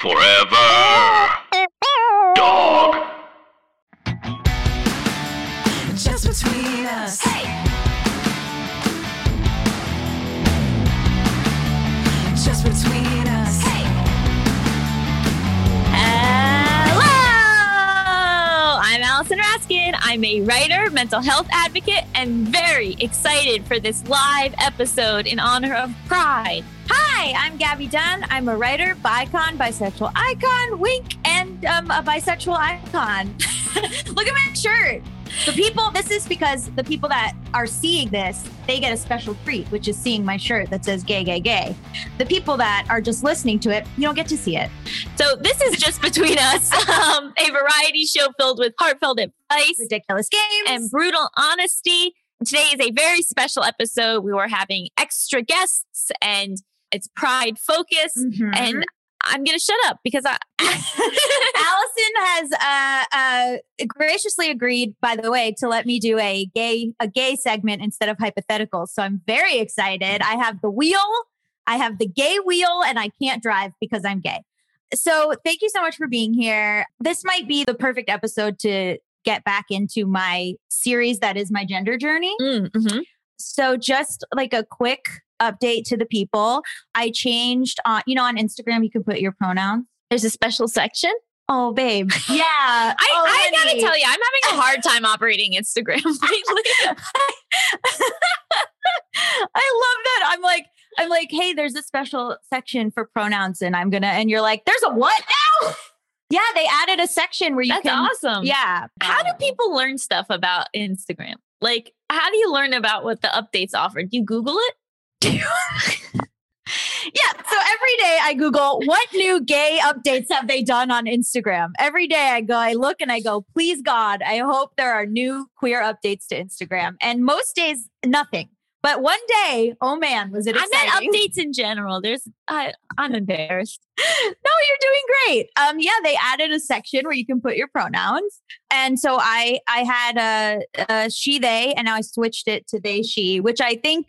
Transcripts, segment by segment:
Forever. Dog. Just between us. Just between us. I'm a writer, mental health advocate, and very excited for this live episode in honor of Pride. Hi, I'm Gaby Dunn. I'm a writer, bicon, bisexual icon, wink, and um, a bisexual icon. Look at my shirt. The people, this is because the people that are seeing this, they get a special treat, which is seeing my shirt that says gay, gay, gay. The people that are just listening to it, you don't get to see it. So this is just between us, um, a variety show filled with heartfelt advice, ridiculous games and brutal honesty. Today is a very special episode. We were having extra guests and it's pride focus. Mhm. And I'm going to shut up because I, Allison has uh, uh, graciously agreed, by the way, to let me do a gay a gay segment instead of hypotheticals. So I'm very excited. I have the wheel, I have the gay wheel, and I can't drive because I'm gay. So thank you so much for being here. This might be the perfect episode to get back into my series that is my gender journey. Mm, mhm. So just like a quick update to the people, I changed on you know on Instagram you can put your pronouns. there's a special section. Oh, babe. Yeah. I, Oh, I gotta tell you, I'm having a hard time operating Instagram lately. I love that. I'm like, I'm like, hey, there's a special section for pronouns, and I'm gonna, and you're like, there's a what now? yeah, they added a section where you That's can. awesome. Yeah. How do people learn stuff about Instagram? Like, how do you learn about what the updates offer? Do you Google it? Yeah. So every day I Google what new gay updates have they done on Instagram. Every day I go, I look and I go, please God, I hope there are new queer updates to Instagram. And most days, nothing. But one day, oh man, was it I meant updates in general. There's, I, I'm embarrassed. no, you're doing great. Um, yeah, they added a section where you can put your pronouns, and so I I had a, a she they, and now I switched it to they she, which I think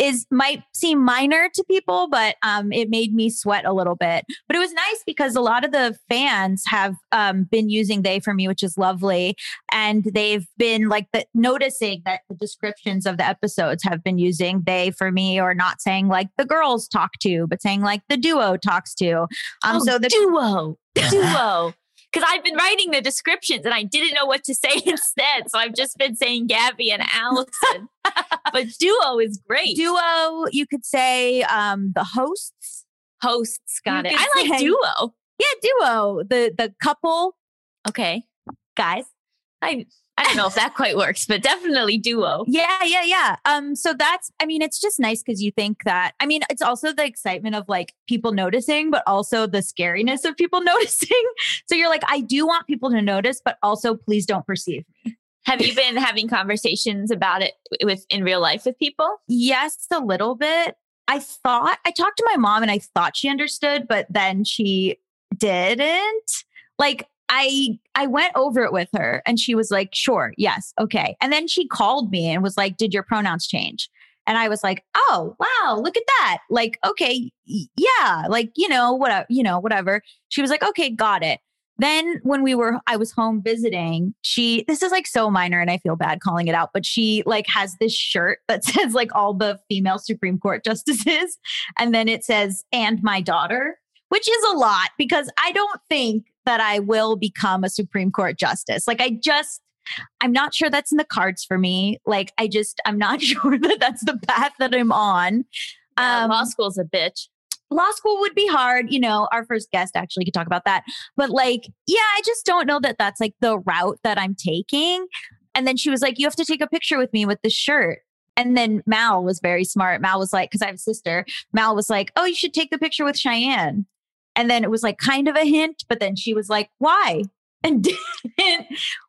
is might seem minor to people, but um, it made me sweat a little bit. But it was nice because a lot of the fans have um, been using they for me, which is lovely, and they've been like the, noticing that the descriptions of the episodes have been using they for me, or not saying like the girls talk to, but saying like the duo talks to. Um, oh, so the duo, duo. Because I've been writing the descriptions and I didn't know what to say instead. So I've just been saying Gaby and Allison. but duo is great. duo, you could say um, the hosts. Hosts got You it. I like say- duo. Yeah, duo, the the couple Okay. guys. I I don't know if that quite works, but definitely duo. Yeah, yeah, yeah. Um, so that's, I mean, it's just nice because you think that, I mean, it's also the excitement of like people noticing, but also the scariness of people noticing. So you're like, I do want people to notice, but also please don't perceive me. Have you been having conversations about it with in real life with people? Yes, a little bit. I thought, I talked to my mom and I thought she understood, but then she didn't. Like, I I went over it with her and she was like, "Sure, yes, okay." And then she called me and was like, "Did your pronouns change?" And I was like, "Oh, wow, look at that." Like, okay, yeah, like, you know, whatever, you know, whatever. She was like, "Okay, got it." Then when we were I was home visiting, she this is like so minor and I feel bad calling it out, but she like has this shirt that says like all the female Supreme Court justices and then it says and my daughter, which is a lot because I don't think that I will become a Supreme Court justice. Like I just I'm not sure that's in the cards for me. Like I just I'm not sure that that's the path that I'm on. Yeah, Um, law school's a bitch. law school would be hard. You know, our first guest actually could talk about that. But like, yeah, I just don't know that that's like the route that I'm taking. And then she was like, you have to take a picture with me with this shirt. And then Mal was very smart. Mal was like, because I have a sister, Mal was like, oh, you should take the picture with Cheyenne. And then it was like kind of a hint, but then she was like, why? And didn't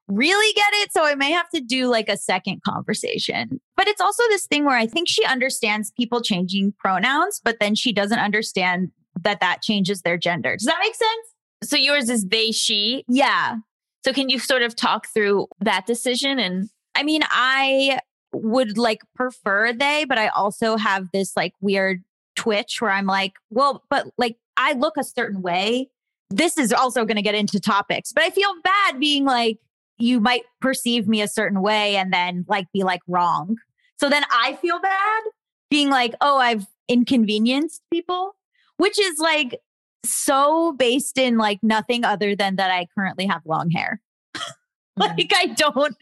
really get it. So I may have to do like a second conversation. But it's also this thing where I think she understands people changing pronouns, but then she doesn't understand that that changes their gender. Does that make sense? So yours is they, she. Yeah. So can you sort of talk through that decision and I mean, I would like prefer they, but I also have this like weird twitch where I'm like, well, but like I look a certain way this is also going to get into topics, but I feel bad being like, you might perceive me a certain way and then like be like wrong. So then I feel bad being like, oh, I've inconvenienced people, which is like so based in like nothing other than that I currently have long hair. Mm-hmm. like I don't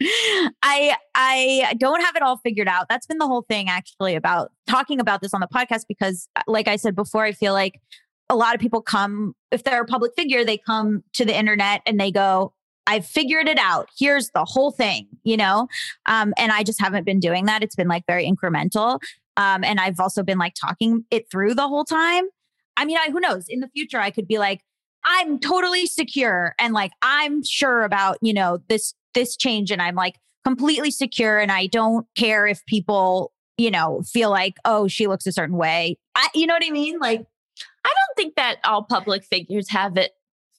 I I don't have it all figured out. That's been the whole thing actually about talking about this on the podcast because like I said before I feel like a lot of people come if they're a public figure they come to the internet and they go I've figured it out. Here's the whole thing, you know? Um, and I just haven't been doing that. It's been like very incremental. Um, and I've also been like talking it through the whole time. I mean, I, who knows? In the future, I could be like, I'm totally secure and like I'm sure about, you know, this this change and I'm like completely secure and I don't care if people, you know, feel like, oh, she looks a certain way. I, you know what I mean? Like I don't think that all public figures have it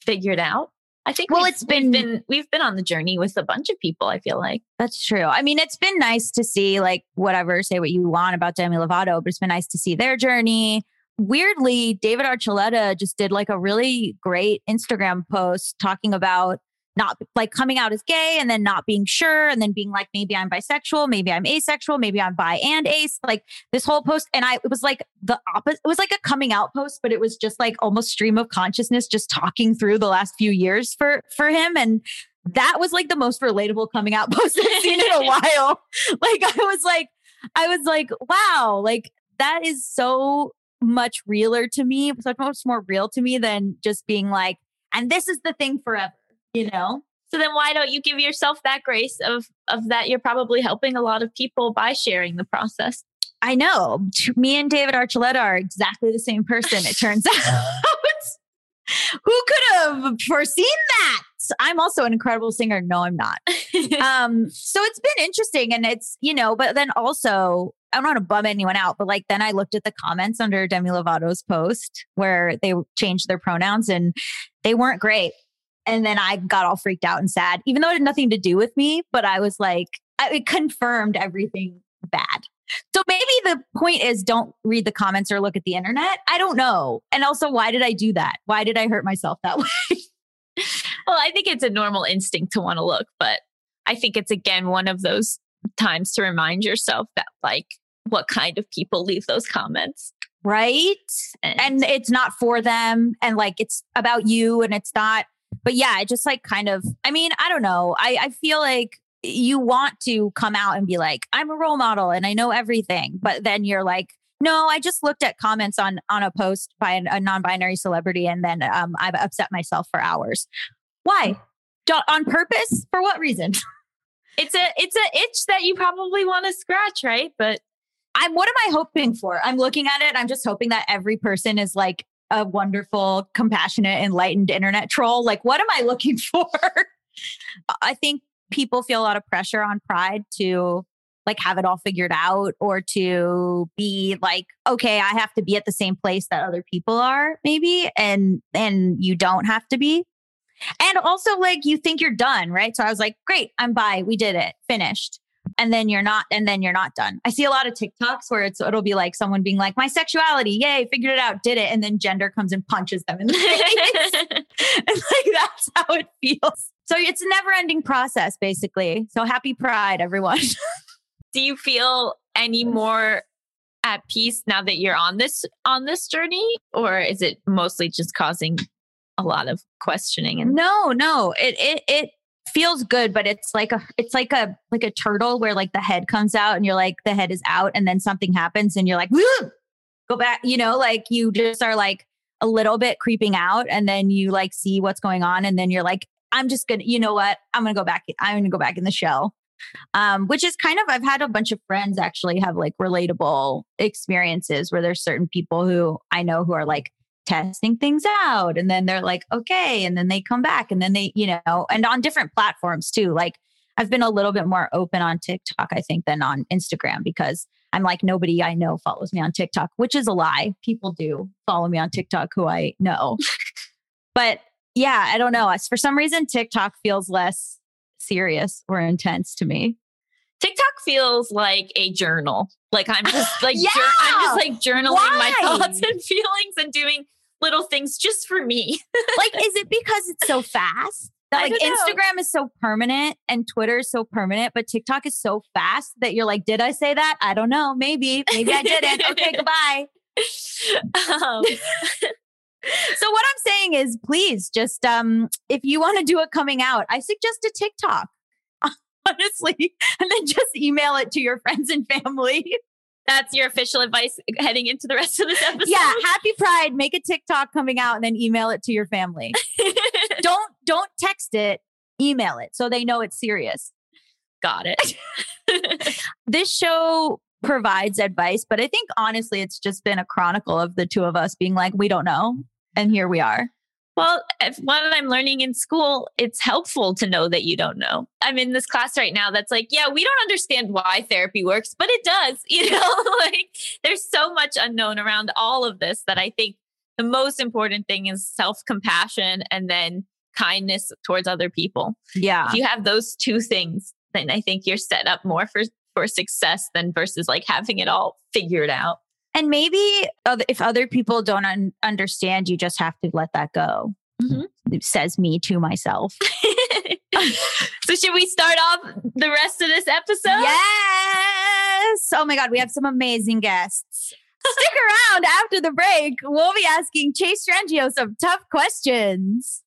figured out. I think Well, we've- it's we've been- been we've been on the journey with a bunch of people. I feel like That's true. I mean, it's been nice to see, like, whatever, say what you want about Demi Lovato, but it's been nice to see their journey. Weirdly, David Archuleta just did like a really great Instagram post talking about not like coming out as gay and then not being sure and then being like, maybe I'm bisexual, maybe I'm asexual, maybe I'm bi and ace. Like this whole post. And I, it was like the opposite. It was like a coming out post, but it was just like almost stream of consciousness, just talking through the last few years for, for him. And that was like the most relatable coming out post I've seen in a while. Like I was like, I was like, wow, like that is so much realer to me, so much more real to me than just being like, and this is the thing forever, you know? so. Then why don't you give yourself that grace of of that? You're probably helping a lot of people by sharing the process. I know. Me and David Archuleta are exactly the same person, it turns out. Who could have foreseen that? I'm also an incredible singer. No, I'm not. um, so it's been interesting and it's, you know, but then also I don't want to bum anyone out, but like then I looked at the comments under Demi Lovato's post where they changed their pronouns and they weren't great. And then I got all freaked out and sad, even though it had nothing to do with me, but I was like, I, it confirmed everything bad. So maybe the point is don't read the comments or look at the internet. I don't know. And also, why did I do that? Why did I hurt myself that way? Well, I think it's a normal instinct to want to look, but I think it's again one of those times to remind yourself that like what kind of people leave those comments. right? and it's not for them and like it's about you and it's not but yeah it just like kind of i mean i don't know i i feel like you want to come out and be like i'm a role model and i know everything but then you're like no i just looked at comments on on a post by an, a non-binary celebrity and then um, i've upset myself for hours why Do- on purpose for what reason it's a it's a itch that you probably want to scratch, right? But I'm what am I hoping for? I'm looking at it. I'm just hoping that every person is like a wonderful, compassionate, enlightened internet troll. Like, what am I looking for? I think people feel a lot of pressure on pride to like have it all figured out or to be like, okay, I have to be at the same place that other people are, maybe. And and you don't have to be. And also like you think you're done, right? So I was like, great, I'm bi. We did it. Finished and then you're not and then you're not done. I see a lot of tiktoks where it's it'll be like someone being like my sexuality yay figured it out did it and then gender comes and punches them in the face. And like that's how it feels. So it's a never ending process basically. So happy pride everyone. Do you feel any more at peace now that you're on this on this journey or is it mostly just causing a lot of questioning and no no. It it it feels good but it's like a it's like a like a turtle where like the head comes out and you're like the head is out and then something happens and you're like go back you know like you just are like a little bit creeping out and then you like see what's going on and then you're like i'm just gonna you know what? I'm gonna go back i'm gonna go back in the shell um which is kind of i've had a bunch of friends actually have like relatable experiences where there's certain people who i know who are like testing things out and then they're like okay and then they come back and then they you know and on different platforms too like i've been a little bit more open on tiktok i think than on instagram because i'm like nobody i know follows me on tiktok which is a lie. People do follow me on tiktok who i know. But yeah i don't know. For some reason tiktok feels less serious or intense to me TikTok feels like a journal. Like I'm just like Yeah! jour- I'm just like journaling my thoughts and feelings and doing little things just for me. like, is it because it's so fast? That like. Instagram is so permanent and Twitter is so permanent, but TikTok is so fast that you're like, did I say that? I don't know. Maybe, maybe I didn't. Okay, goodbye. um, So what I'm saying is, please just um, if you want to do a coming out, I suggest a TikTok. Honestly, and then just email it to your friends and family. that's your official advice heading into the rest of this episode. Yeah, happy Pride. Make a TikTok coming out and then email it to your family. don't don't text it. Email it so they know it's serious. Got it. This show provides advice, but I think honestly, it's just been a chronicle of the two of us being like, we don't know, and here we are. Well, if what I'm learning in school, it's helpful to know that you don't know. I'm in this class right now that's like, yeah, we don't understand why therapy works, but it does. You know, like there's so much unknown around all of this that I think the most important thing is self compassion and then kindness towards other people. Yeah. If you have those two things, then I think you're set up more for for success than versus like having it all figured out. And maybe if other people don't un- understand, you just have to let that go. Mhm. Says me to myself. so should we start off the rest of this episode? Yes. Oh my God, we have some amazing guests. Stick around after the break. We'll be asking Chase Strangio some tough questions.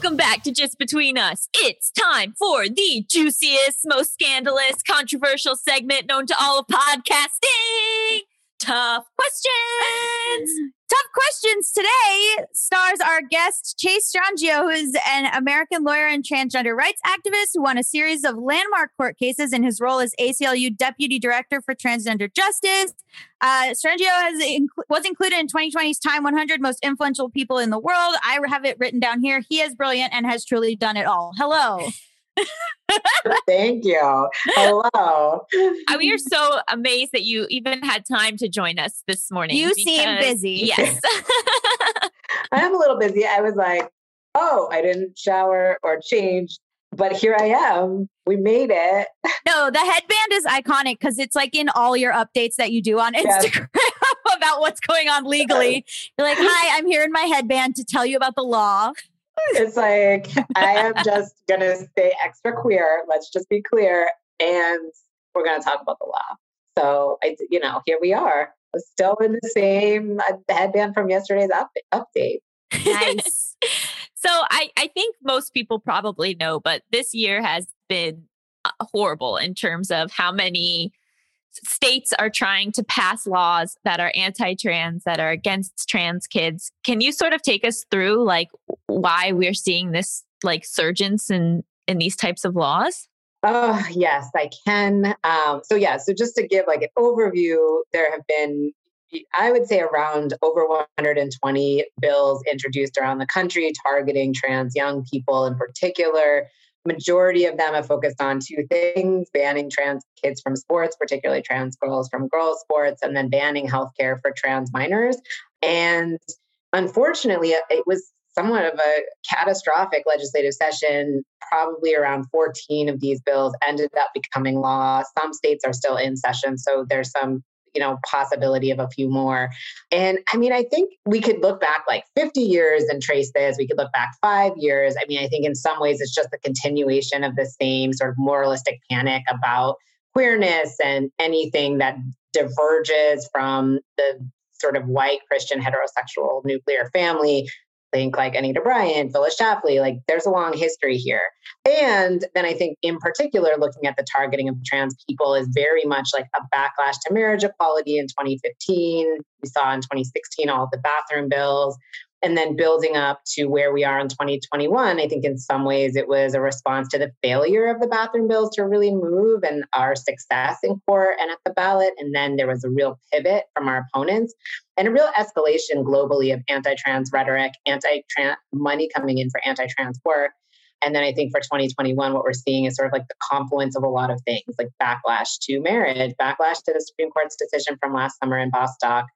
Welcome back to Just Between Us. It's time for the juiciest, most scandalous, controversial segment known to all of podcasting. Tough questions. Tough questions today stars our guest Chase Strangio, who is an American lawyer and transgender rights activist who won a series of landmark court cases in his role as ACLU Deputy Director for Transgender Justice. Uh, Strangio has inc- was included in 2020's Time 100 Most Influential People in the World. I have it written down here. He is brilliant and has truly done it all. Hello. Thank you. Hello. Uh, we are so amazed that you even had time to join us this morning. You seem busy. Yes. I am a little busy. I was like, oh, I didn't shower or change, but here I am. We made it. No, the headband is iconic because it's like in all your updates that you do on Yes. Instagram about what's going on legally. You're like, hi, I'm here in my headband to tell you about the law. It's like, I am just to stay extra queer. Let's just be clear. And we're to talk about the law. So, I, you know, here we are. Still in the same uh, headband from yesterday's up, update. Nice. So I, I think most people probably know, but this year has been uh, horrible in terms of how many states are trying to pass laws that are anti-trans, that are against trans kids. Can you sort of take us through like why we're seeing this like surgence in in these types of laws? Oh, yes, I can. Um, so, yeah, so just to give like an overview, there have been, I would say, around over 120 bills introduced around the country targeting trans young people in particular. Majority of them have focused on two things banning trans kids from sports, particularly trans girls from girls' sports, and then banning healthcare for trans minors. And unfortunately, it was somewhat of a catastrophic legislative session. Probably around 14 of these bills ended up becoming law. Some states are still in session, so there's some you know possibility of a few more. And i mean i think we could look back like 50 years and trace this. We could look back five years. I mean i think in some ways it's just the continuation of the same sort of moralistic panic about queerness and anything that diverges from the sort of white christian heterosexual nuclear family think like Anita Bryant, Phyllis Schlafly, like there's a long history here. And then I think in particular, looking at the targeting of trans people is very much like a backlash to marriage equality in 2015. We saw in 2016 all the bathroom bills. And then building up to where we are in 2021, I think in some ways it was a response to the failure of the bathroom bills to really move and our success in court and at the ballot. And then there was a real pivot from our opponents and a real escalation globally of anti-trans rhetoric, anti-trans money coming in for anti-trans work. And then I think for 2021, what we're seeing is sort of like the confluence of a lot of things, like backlash to marriage, backlash to the Supreme Court's decision from last summer in Bostock,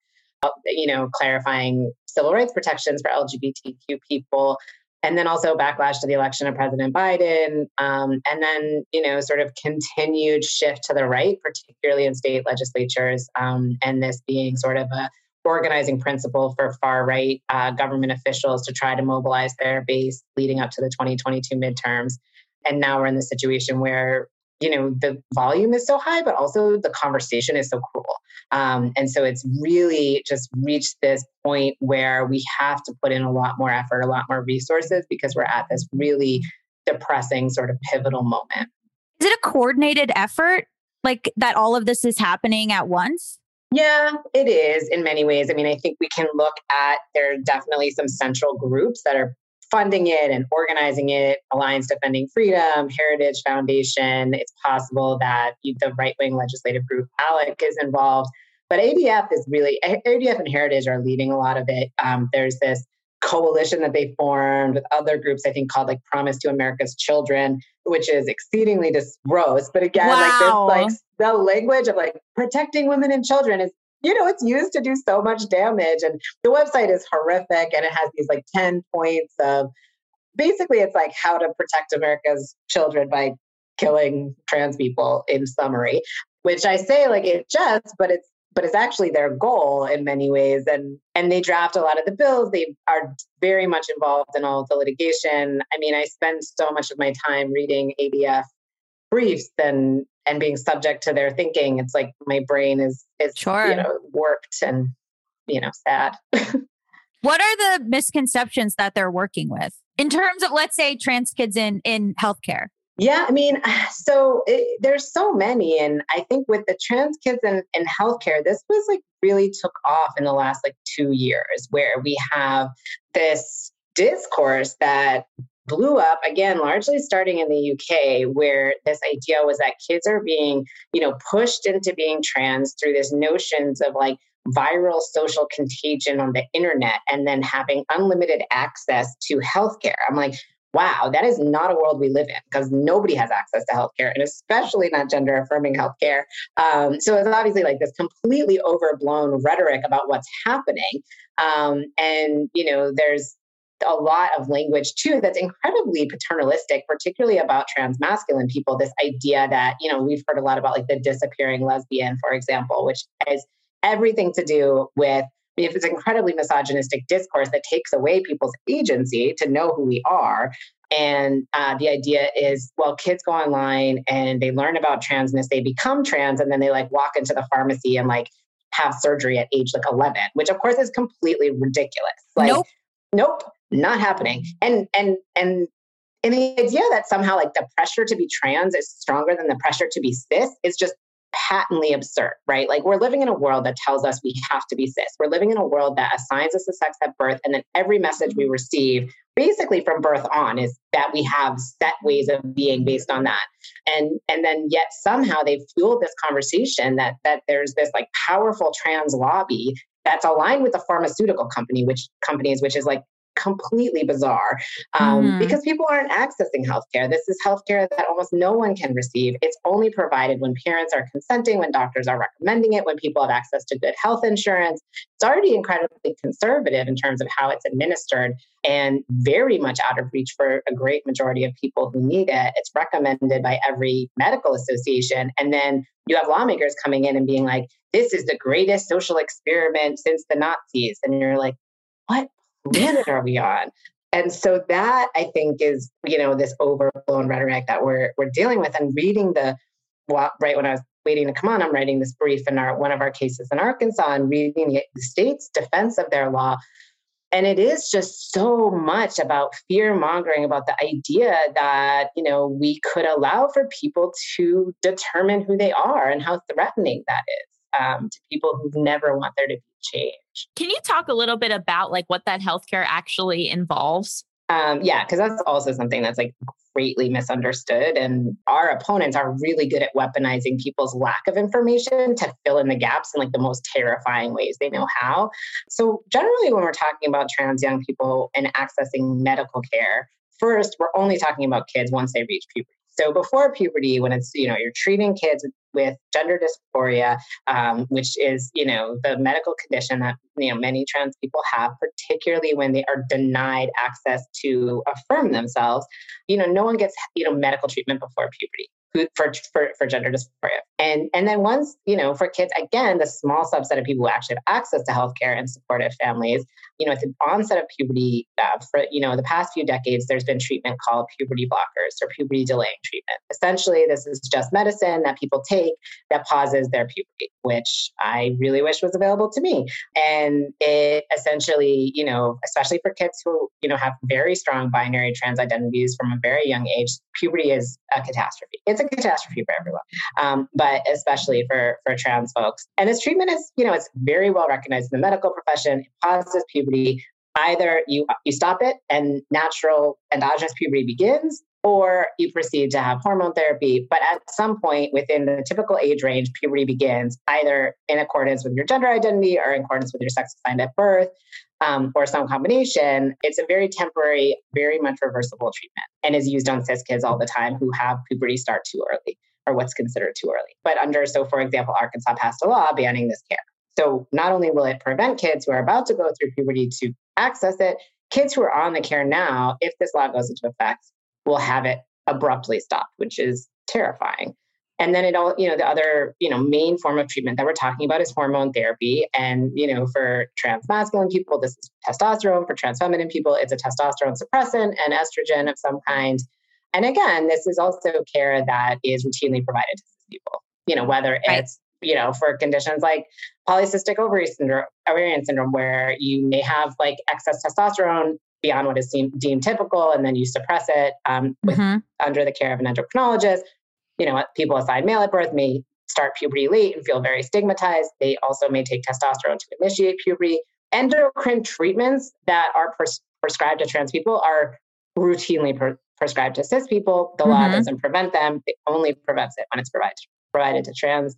you know, clarifying civil rights protections for LGBTQ people, and then also backlash to the election of President Biden, um, and then you know sort of continued shift to the right, particularly in state legislatures, um, and this being sort of a organizing principle for far right uh, government officials to try to mobilize their base leading up to the 2022 midterms. And now we're in the situation where you know the volume is so high but also the conversation is so cruel. Um, and so it's really just reached this point where we have to put in a lot more effort a lot more resources because we're at this really depressing sort of pivotal moment. Is it a coordinated effort? Like that all of this is happening at once? Yeah, it is in many ways. I mean, I think we can look at there are definitely some central groups that are funding it and organizing it Alliance Defending Freedom, Heritage Foundation. It's possible that the right wing legislative group ALEC is involved. But ADF is really, ADF and Heritage are leading a lot of it. Um, there's this coalition that they formed with other groups, I think called like Promise to America's Children, which is exceedingly gross. But again, wow. like this, like the language of like protecting women and children is you know, it's used to do so much damage. And the website is horrific and it has these like 10 points of basically it's like how to protect America's children by killing trans people in summary, which I say like it just, but it's but it's actually their goal in many ways and and they draft a lot of the bills they are very much involved in all the litigation i mean i spend so much of my time reading ADF briefs and and being subject to their thinking it's like my brain is is sure. you know warped and you know sad what are the misconceptions that they're working with in terms of let's say trans kids in in healthcare yeah, I mean, so it, there's so many, and I think with the trans kids in, in healthcare, this was like really took off in the last like two years, where we have this discourse that blew up again largely starting in the UK where this idea was that kids are being you know pushed into being trans through this notions of like viral social contagion on the internet and then having unlimited access to healthcare. I'm like wow that is not a world we live in because nobody has access to healthcare and especially not gender affirming healthcare. Um, so it's obviously like this completely overblown rhetoric about what's happening. Um, and you know there's a lot of language too that's incredibly paternalistic, particularly about trans masculine people. This idea that, you know, we've heard a lot about like the disappearing lesbian, for example, which has everything to do with if it's incredibly misogynistic discourse that takes away people's agency to know who we are. And uh, the idea is, well, kids go online and they learn about transness, they become trans, and then they like walk into the pharmacy and like have surgery at age like 11, which of course is completely ridiculous. Like, nope. Nope not happening and and and and the idea that somehow like the pressure to be trans is stronger than the pressure to be cis is just patently absurd, right? Like we're living in a world that tells us we have to be cis. We're living in a world that assigns us a sex at birth, and then every message we receive, basically from birth on, is that we have set ways of being based on that. And and then yet somehow they've fueled this conversation that that there's this like powerful trans lobby that's aligned with the pharmaceutical company, which companies, which is like completely bizarre um, mm-hmm. because people aren't accessing healthcare. This is healthcare that almost no one can receive. It's only provided when parents are consenting, when doctors are recommending it, when people have access to good health insurance. It's already incredibly conservative in terms of how it's administered and very much out of reach for a great majority of people who need it. It's recommended by every medical association. And then you have lawmakers coming in and being like, this is the greatest social experiment since the Nazis. And you're like, what planet are we on? And so that I think is, you know, this overblown rhetoric that we're we're dealing with and reading the well, right when I was waiting to come on, I'm writing this brief in our one of our cases in Arkansas and reading the, the state's defense of their law. And it is just so much about fear mongering about the idea that, you know, we could allow for people to determine who they are and how threatening that is um, to people who never want there to be change. Can you talk a little bit about like what that healthcare actually involves? Um, yeah, because that's also something that's like greatly misunderstood. And our opponents are really good at weaponizing people's lack of information to fill in the gaps in like the most terrifying ways they know how. So, generally, when we're talking about trans young people and accessing medical care, first, we're only talking about kids once they reach puberty. So before puberty, when it's, you know, you're treating kids with gender dysphoria, um, which is, you know, the medical condition that, you know, many trans people have, particularly when they are denied access to affirm themselves, you know, no one gets, you know, medical treatment before puberty for, for, for gender dysphoria. And, and then once, you know, for kids, again, the small subset of people who actually have access to healthcare and supportive families, you know, at the onset of puberty, uh, for, you know, the past few decades, there's been treatment called puberty blockers or puberty delaying treatment. Essentially, this is just medicine that people take that pauses their puberty, which I really wish was available to me. And it essentially, you know, especially for kids who, you know, have very strong binary trans identities from a very young age, puberty is a catastrophe. It's a catastrophe for everyone, um, but especially for for trans folks. And this treatment is, you know, it's very well recognized in the medical profession. It pauses puberty. Either you you stop it and natural endogenous puberty begins, or you proceed to have hormone therapy. But at some point within the typical age range, puberty begins either in accordance with your gender identity or in accordance with your sex assigned at birth um, or some combination, it's a very temporary, very much reversible treatment and is used on cis kids all the time who have puberty start too early or what's considered too early. But under, so for example, Arkansas passed a law banning this care. So not only will it prevent kids who are about to go through puberty to access it, kids who are on the care now, if this law goes into effect, will have it abruptly stopped, which is terrifying. And then it all, you know, the other, you know, main form of treatment that we're talking about is hormone therapy. And, you know, for trans masculine people, this is testosterone. For trans feminine people, it's a testosterone suppressant and estrogen of some kind. And again, this is also care that is routinely provided to people, you know, whether it's, you know, for conditions like polycystic ovary syndrome, ovarian syndrome, where you may have like excess testosterone beyond what is deemed typical, and then you suppress it um, with, mm-hmm. under the care of an endocrinologist you know, people assigned male at birth may start puberty late and feel very stigmatized. They also may take testosterone to initiate puberty. Endocrine treatments that are pres- prescribed to trans people are routinely pre- prescribed to cis people. The mm-hmm. law doesn't prevent them, it only prevents it when it's provided, provided to trans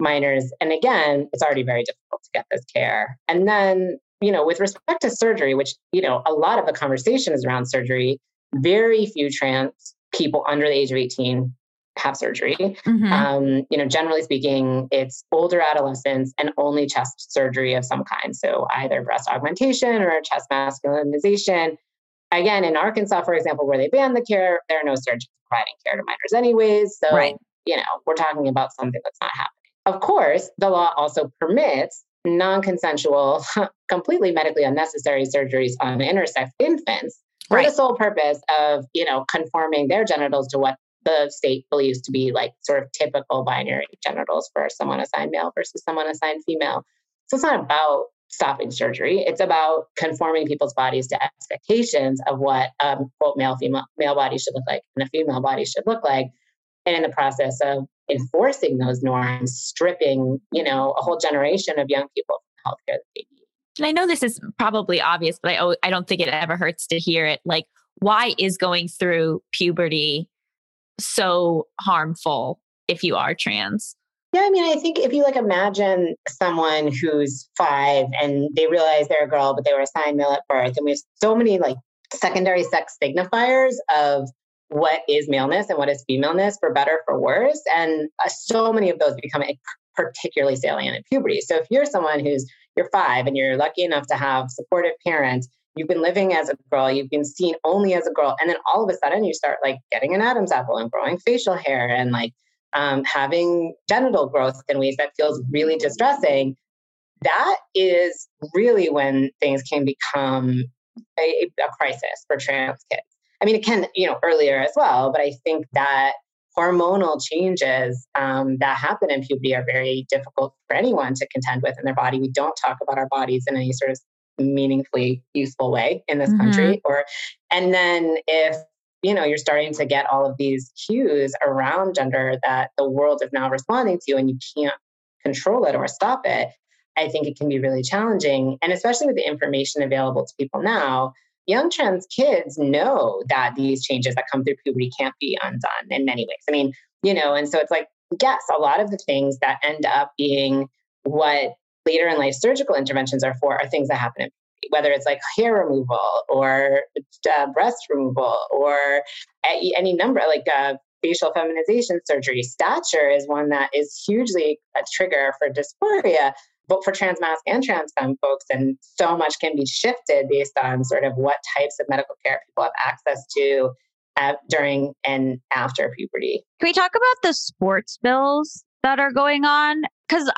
minors. And again, it's already very difficult to get this care. And then, you know, with respect to surgery, which, you know, a lot of the conversation is around surgery, very few trans people under the age of 18 have surgery. Mm-hmm. Um, you know, generally speaking, it's older adolescents and only chest surgery of some kind. So either breast augmentation or chest masculinization. Again, in Arkansas, for example, where they banned the care, there are no surgeons providing care to minors anyways. So, right. you know, we're talking about something that's not happening. Of course, the law also permits non-consensual, completely medically unnecessary surgeries on intersex infants for right. the sole purpose of, you know, conforming their genitals to what the state believes to be like sort of typical binary genitals for someone assigned male versus someone assigned female. So it's not about stopping surgery. It's about conforming people's bodies to expectations of what um, quote male female male body should look like and a female body should look like. And in the process of enforcing those norms, stripping, you know, a whole generation of young people from healthcare that they need. And I know this is probably obvious, but I I don't think it ever hurts to hear it. Like, why is going through puberty so harmful if you are trans. Yeah, I mean, I think if you like imagine someone who's five and they realize they're a girl, but they were assigned male at birth, and we have so many like secondary sex signifiers of what is maleness and what is femaleness, for better for worse, and uh, so many of those become particularly salient in puberty. So if you're someone who's you're five and you're lucky enough to have supportive parents You've been living as a girl, you've been seen only as a girl. And then all of a sudden you start like getting an Adam's apple and growing facial hair and like um, having genital growth in ways that feels really distressing. That is really when things can become a, a crisis for trans kids. I mean, it can, you know, earlier as well, but I think that hormonal changes um, that happen in puberty are very difficult for anyone to contend with in their body. We don't talk about our bodies in any sort of meaningfully useful way in this mm-hmm. country or and then if you know you're starting to get all of these cues around gender that the world is now responding to and you can't control it or stop it i think it can be really challenging and especially with the information available to people now young trans kids know that these changes that come through puberty can't be undone in many ways i mean you know and so it's like yes a lot of the things that end up being what later in life surgical interventions are for are things that happen in whether it's like hair removal or uh, breast removal or any number like uh, facial feminization surgery. Stature is one that is hugely a trigger for dysphoria, both for trans masc and trans femme folks. And so much can be shifted based on sort of what types of medical care people have access to at, during and after puberty. Can we talk about the sports bills that are going on? Because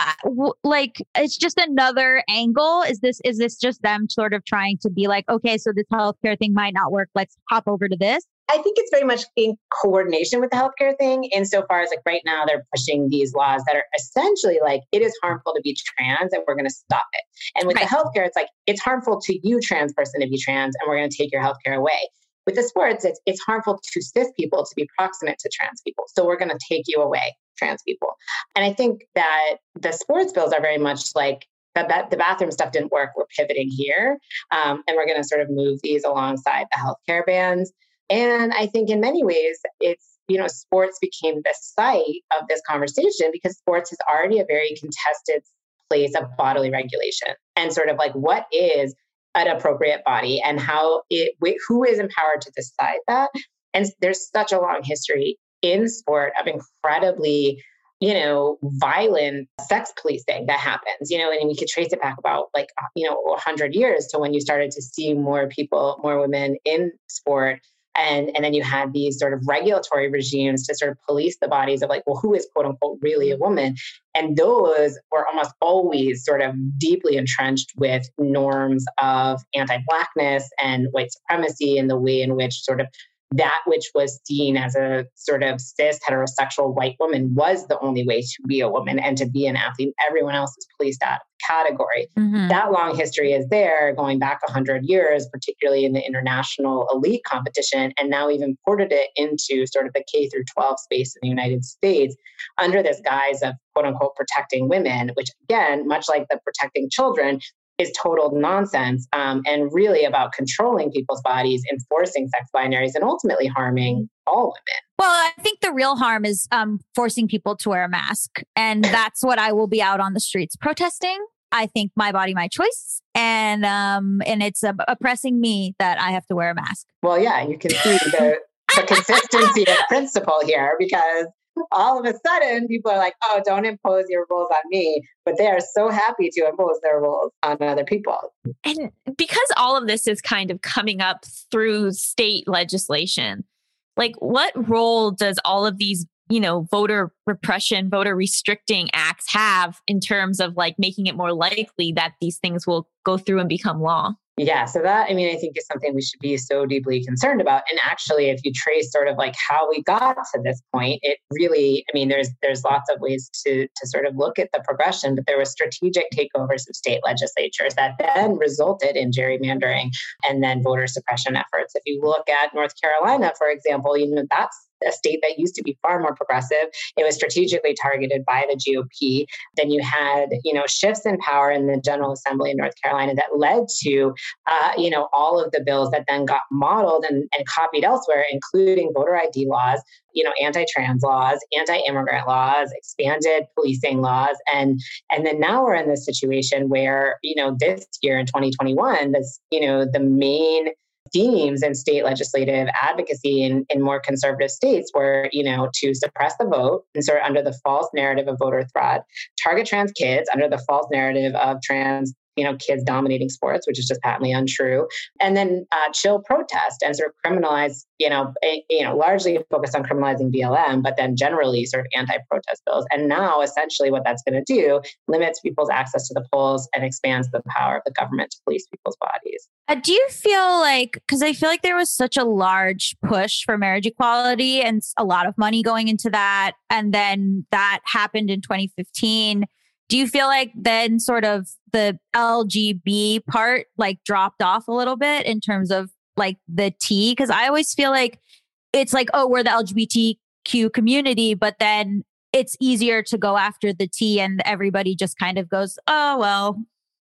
like it's just another angle. Is this is this just them sort of trying to be like, okay, so this healthcare thing might not work. Let's hop over to this. I think it's very much in coordination with the healthcare thing, insofar as like right now they're pushing these laws that are essentially like it is harmful to be trans and we're going to stop it. And with Right. the healthcare, it's like it's harmful to you, trans person, to be trans, and we're going to take your healthcare away. With the sports, it's it's harmful to cis people to be proximate to trans people, so we're going to take you away, trans people. And I think that the sports bills are very much like the, the bathroom stuff didn't work. We're pivoting here, um, and we're going to sort of move these alongside the healthcare bans. And I think in many ways, it's, you know, sports became the site of this conversation because sports is already a very contested place of bodily regulation and sort of like what is an appropriate body and how it, who is empowered to decide that. And there's such a long history in sport of incredibly you know, violent sex policing that happens, you know, and we could trace it back about like, uh, you know, 100 years to when you started to see more people, more women in sport. And, and then you had these sort of regulatory regimes to sort of police the bodies of like, well, who is quote unquote really a woman? And those were almost always sort of deeply entrenched with norms of anti Blackness and white supremacy and the way in which sort of that which was seen as a sort of cis heterosexual white woman was the only way to be a woman and to be an athlete. Everyone else is policed out of the category. Mhm. That long history is there going back 100 years, particularly in the international elite competition, and now we've imported it into sort of the K through 12 space in the United States under this guise of quote unquote protecting women, which again, much like the protecting children, is total nonsense um, and really about controlling people's bodies, enforcing sex binaries, and ultimately harming all women. Well, I think the real harm is um, forcing people to wear a mask. And that's what I will be out on the streets protesting. I think my body, my choice. And um, and it's uh, oppressing me that I have to wear a mask. Well, yeah, you can see the, the consistency of principle here because all of a sudden people are like, oh, don't impose your rules on me. But they are so happy to impose their rules on other people. And because all of this is kind of coming up through state legislation, like what role does all of these, you know, voter repression, voter restricting acts have in terms of like making it more likely that these things will go through and become law? Yeah, so that I mean, I think is something we should be so deeply concerned about. And actually, if you trace sort of like how we got to this point, it really, I mean, there's there's lots of ways to to sort of look at the progression, but there were strategic takeovers of state legislatures that then resulted in gerrymandering and then voter suppression efforts. If you look at North Carolina, for example, you know that's a state that used to be far more progressive. It was strategically targeted by the GOP. Then you had, you know, shifts in power in the General Assembly in North Carolina that led to, uh, you know, all of the bills that then got modeled and, and copied elsewhere, including voter ID laws, you know, anti-trans laws, anti-immigrant laws, expanded policing laws, and and then now we're in this situation where, you know, this year in 2021, this, you know, the main themes in state legislative advocacy in, in more conservative states were, you know, to suppress the vote and sort of under the false narrative of voter fraud, target trans kids under the false narrative of trans you know kids dominating sports which is just patently untrue and then uh, chill protest and sort of criminalize you know a, you know largely focused on criminalizing blm but then generally sort of anti-protest bills and now essentially what that's going to do limits people's access to the polls and expands the power of the government to police people's bodies Uh, do you feel like, because I feel like there was such a large push for marriage equality and a lot of money going into that. And then that happened in 2015. Do you feel like then sort of the LGB part like dropped off a little bit in terms of like the T? Because I always feel like it's like, oh, we're the LGBTQ community, but then it's easier to go after the T and everybody just kind of goes, oh, well,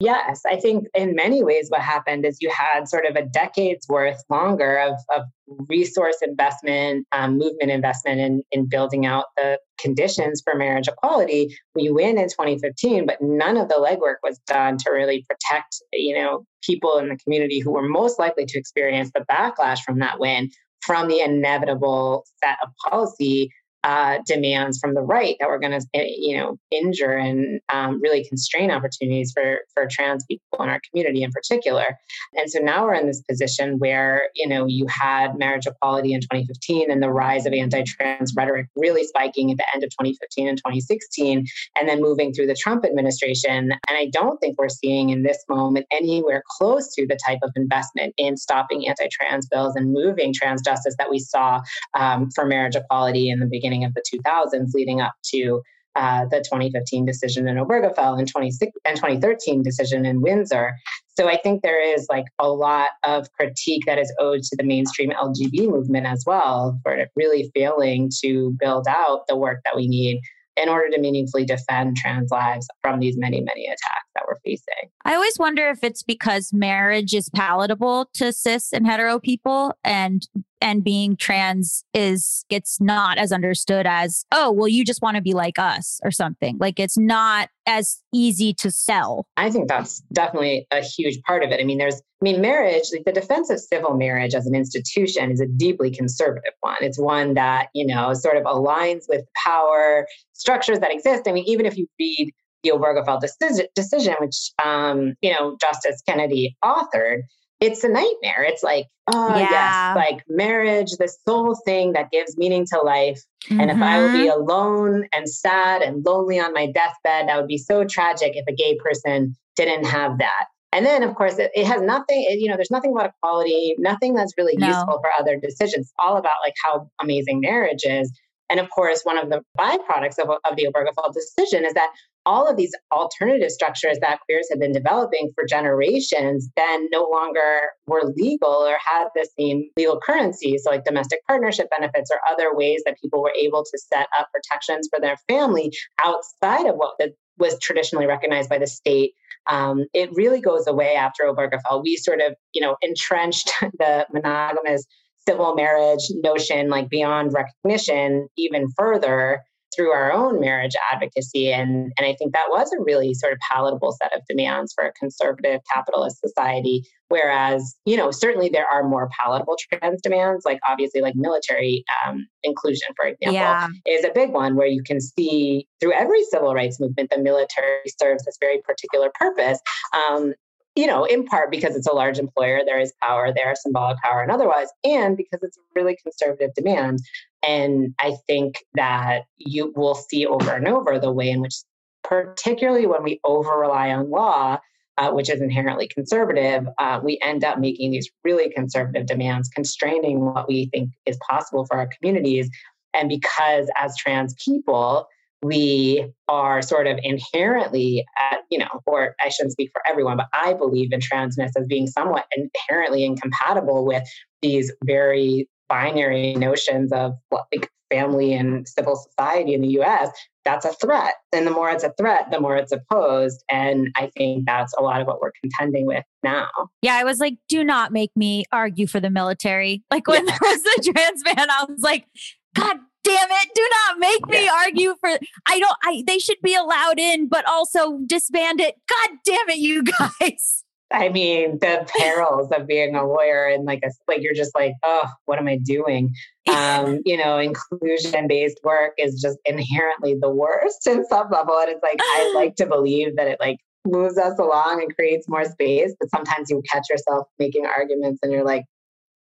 Yes, I think in many ways what happened is you had sort of a decade's worth longer of, of resource investment, um, movement investment in, in building out the conditions for marriage equality. We win in 2015, but none of the legwork was done to really protect, you know, people in the community who were most likely to experience the backlash from that win from the inevitable set of policy uh, demands from the right that we're going to, eh, you know, injure and um, really constrain opportunities for for trans people in our community in particular. And so now we're in this position where you know you had marriage equality in 2015 and the rise of anti-trans rhetoric really spiking at the end of 2015 and 2016, and then moving through the Trump administration. And I don't think we're seeing in this moment anywhere close to the type of investment in stopping anti-trans bills and moving trans justice that we saw um, for marriage equality in the beginning beginning of the 2000s, leading up to uh, the 2015 decision in Obergefell and 2013 decision in Windsor. So I think there is like a lot of critique that is owed to the mainstream LGB movement as well for really failing to build out the work that we need in order to meaningfully defend trans lives from these many, many attacks that we're facing. I always wonder if it's because marriage is palatable to cis and hetero people and and being trans is it's not as understood as oh well you just want to be like us or something. Like it's not as easy to sell. I think that's definitely a huge part of it. I mean there's i mean marriage like the defense of civil marriage as an institution is a deeply conservative one. It's one that you know sort of aligns with power structures that exist. I mean even if you read the Obergefell decision, decision which um, you know Justice Kennedy authored, it's a nightmare. It's like, oh yeah. yes, like marriage, the sole thing that gives meaning to life. Mm-hmm. And if I would be mm-hmm. alone and sad and lonely on my deathbed, that would be so tragic if a gay person didn't have that. And then, of course, it, it has nothing, it, you know, there's nothing about equality, nothing that's really no. useful for other decisions. It's all about like how amazing marriage is. And of course, one of the byproducts of, of the Obergefell decision is that all of these alternative structures that queers have been developing for generations then no longer were legal or had the same legal currency. So, like domestic partnership benefits or other ways that people were able to set up protections for their family outside of what was traditionally recognized by the state. Um, it really goes away after Obergefell. We sort of, you know, entrenched the monogamous civil marriage notion like beyond recognition even further through our own marriage advocacy. And, and I think that was a really sort of palatable set of demands for a conservative capitalist society. Whereas, you know, certainly there are more palatable trans demands, like obviously like military um, inclusion, for example, yeah. is a big one where you can see through every civil rights movement, the military serves this very particular purpose. Um, you know, in part because it's a large employer, there is power there, symbolic power and otherwise, and because it's a really conservative demand. And I think that you will see over and over the way in which, particularly when we over rely on law, uh, which is inherently conservative, uh, we end up making these really conservative demands, constraining what we think is possible for our communities. And because as trans people, we are sort of inherently, at, you know, or I shouldn't speak for everyone, but I believe in transness as being somewhat inherently incompatible with these very binary notions of like family and civil society in the US, that's a threat. And the more it's a threat, the more it's opposed. And I think that's a lot of what we're contending with now. Yeah, I was like, do not make me argue for the military. Like when yeah. there was the trans man, I was like, God damn it, do not make me yeah. argue for I don't I they should be allowed in, but also disband it. God damn it, you guys. I mean, the perils of being a lawyer and like a like you're just like, oh, what am I doing? Um, you know, inclusion based work is just inherently the worst in some level. And it's like I like to believe that it like moves us along and creates more space, but sometimes you catch yourself making arguments and you're like,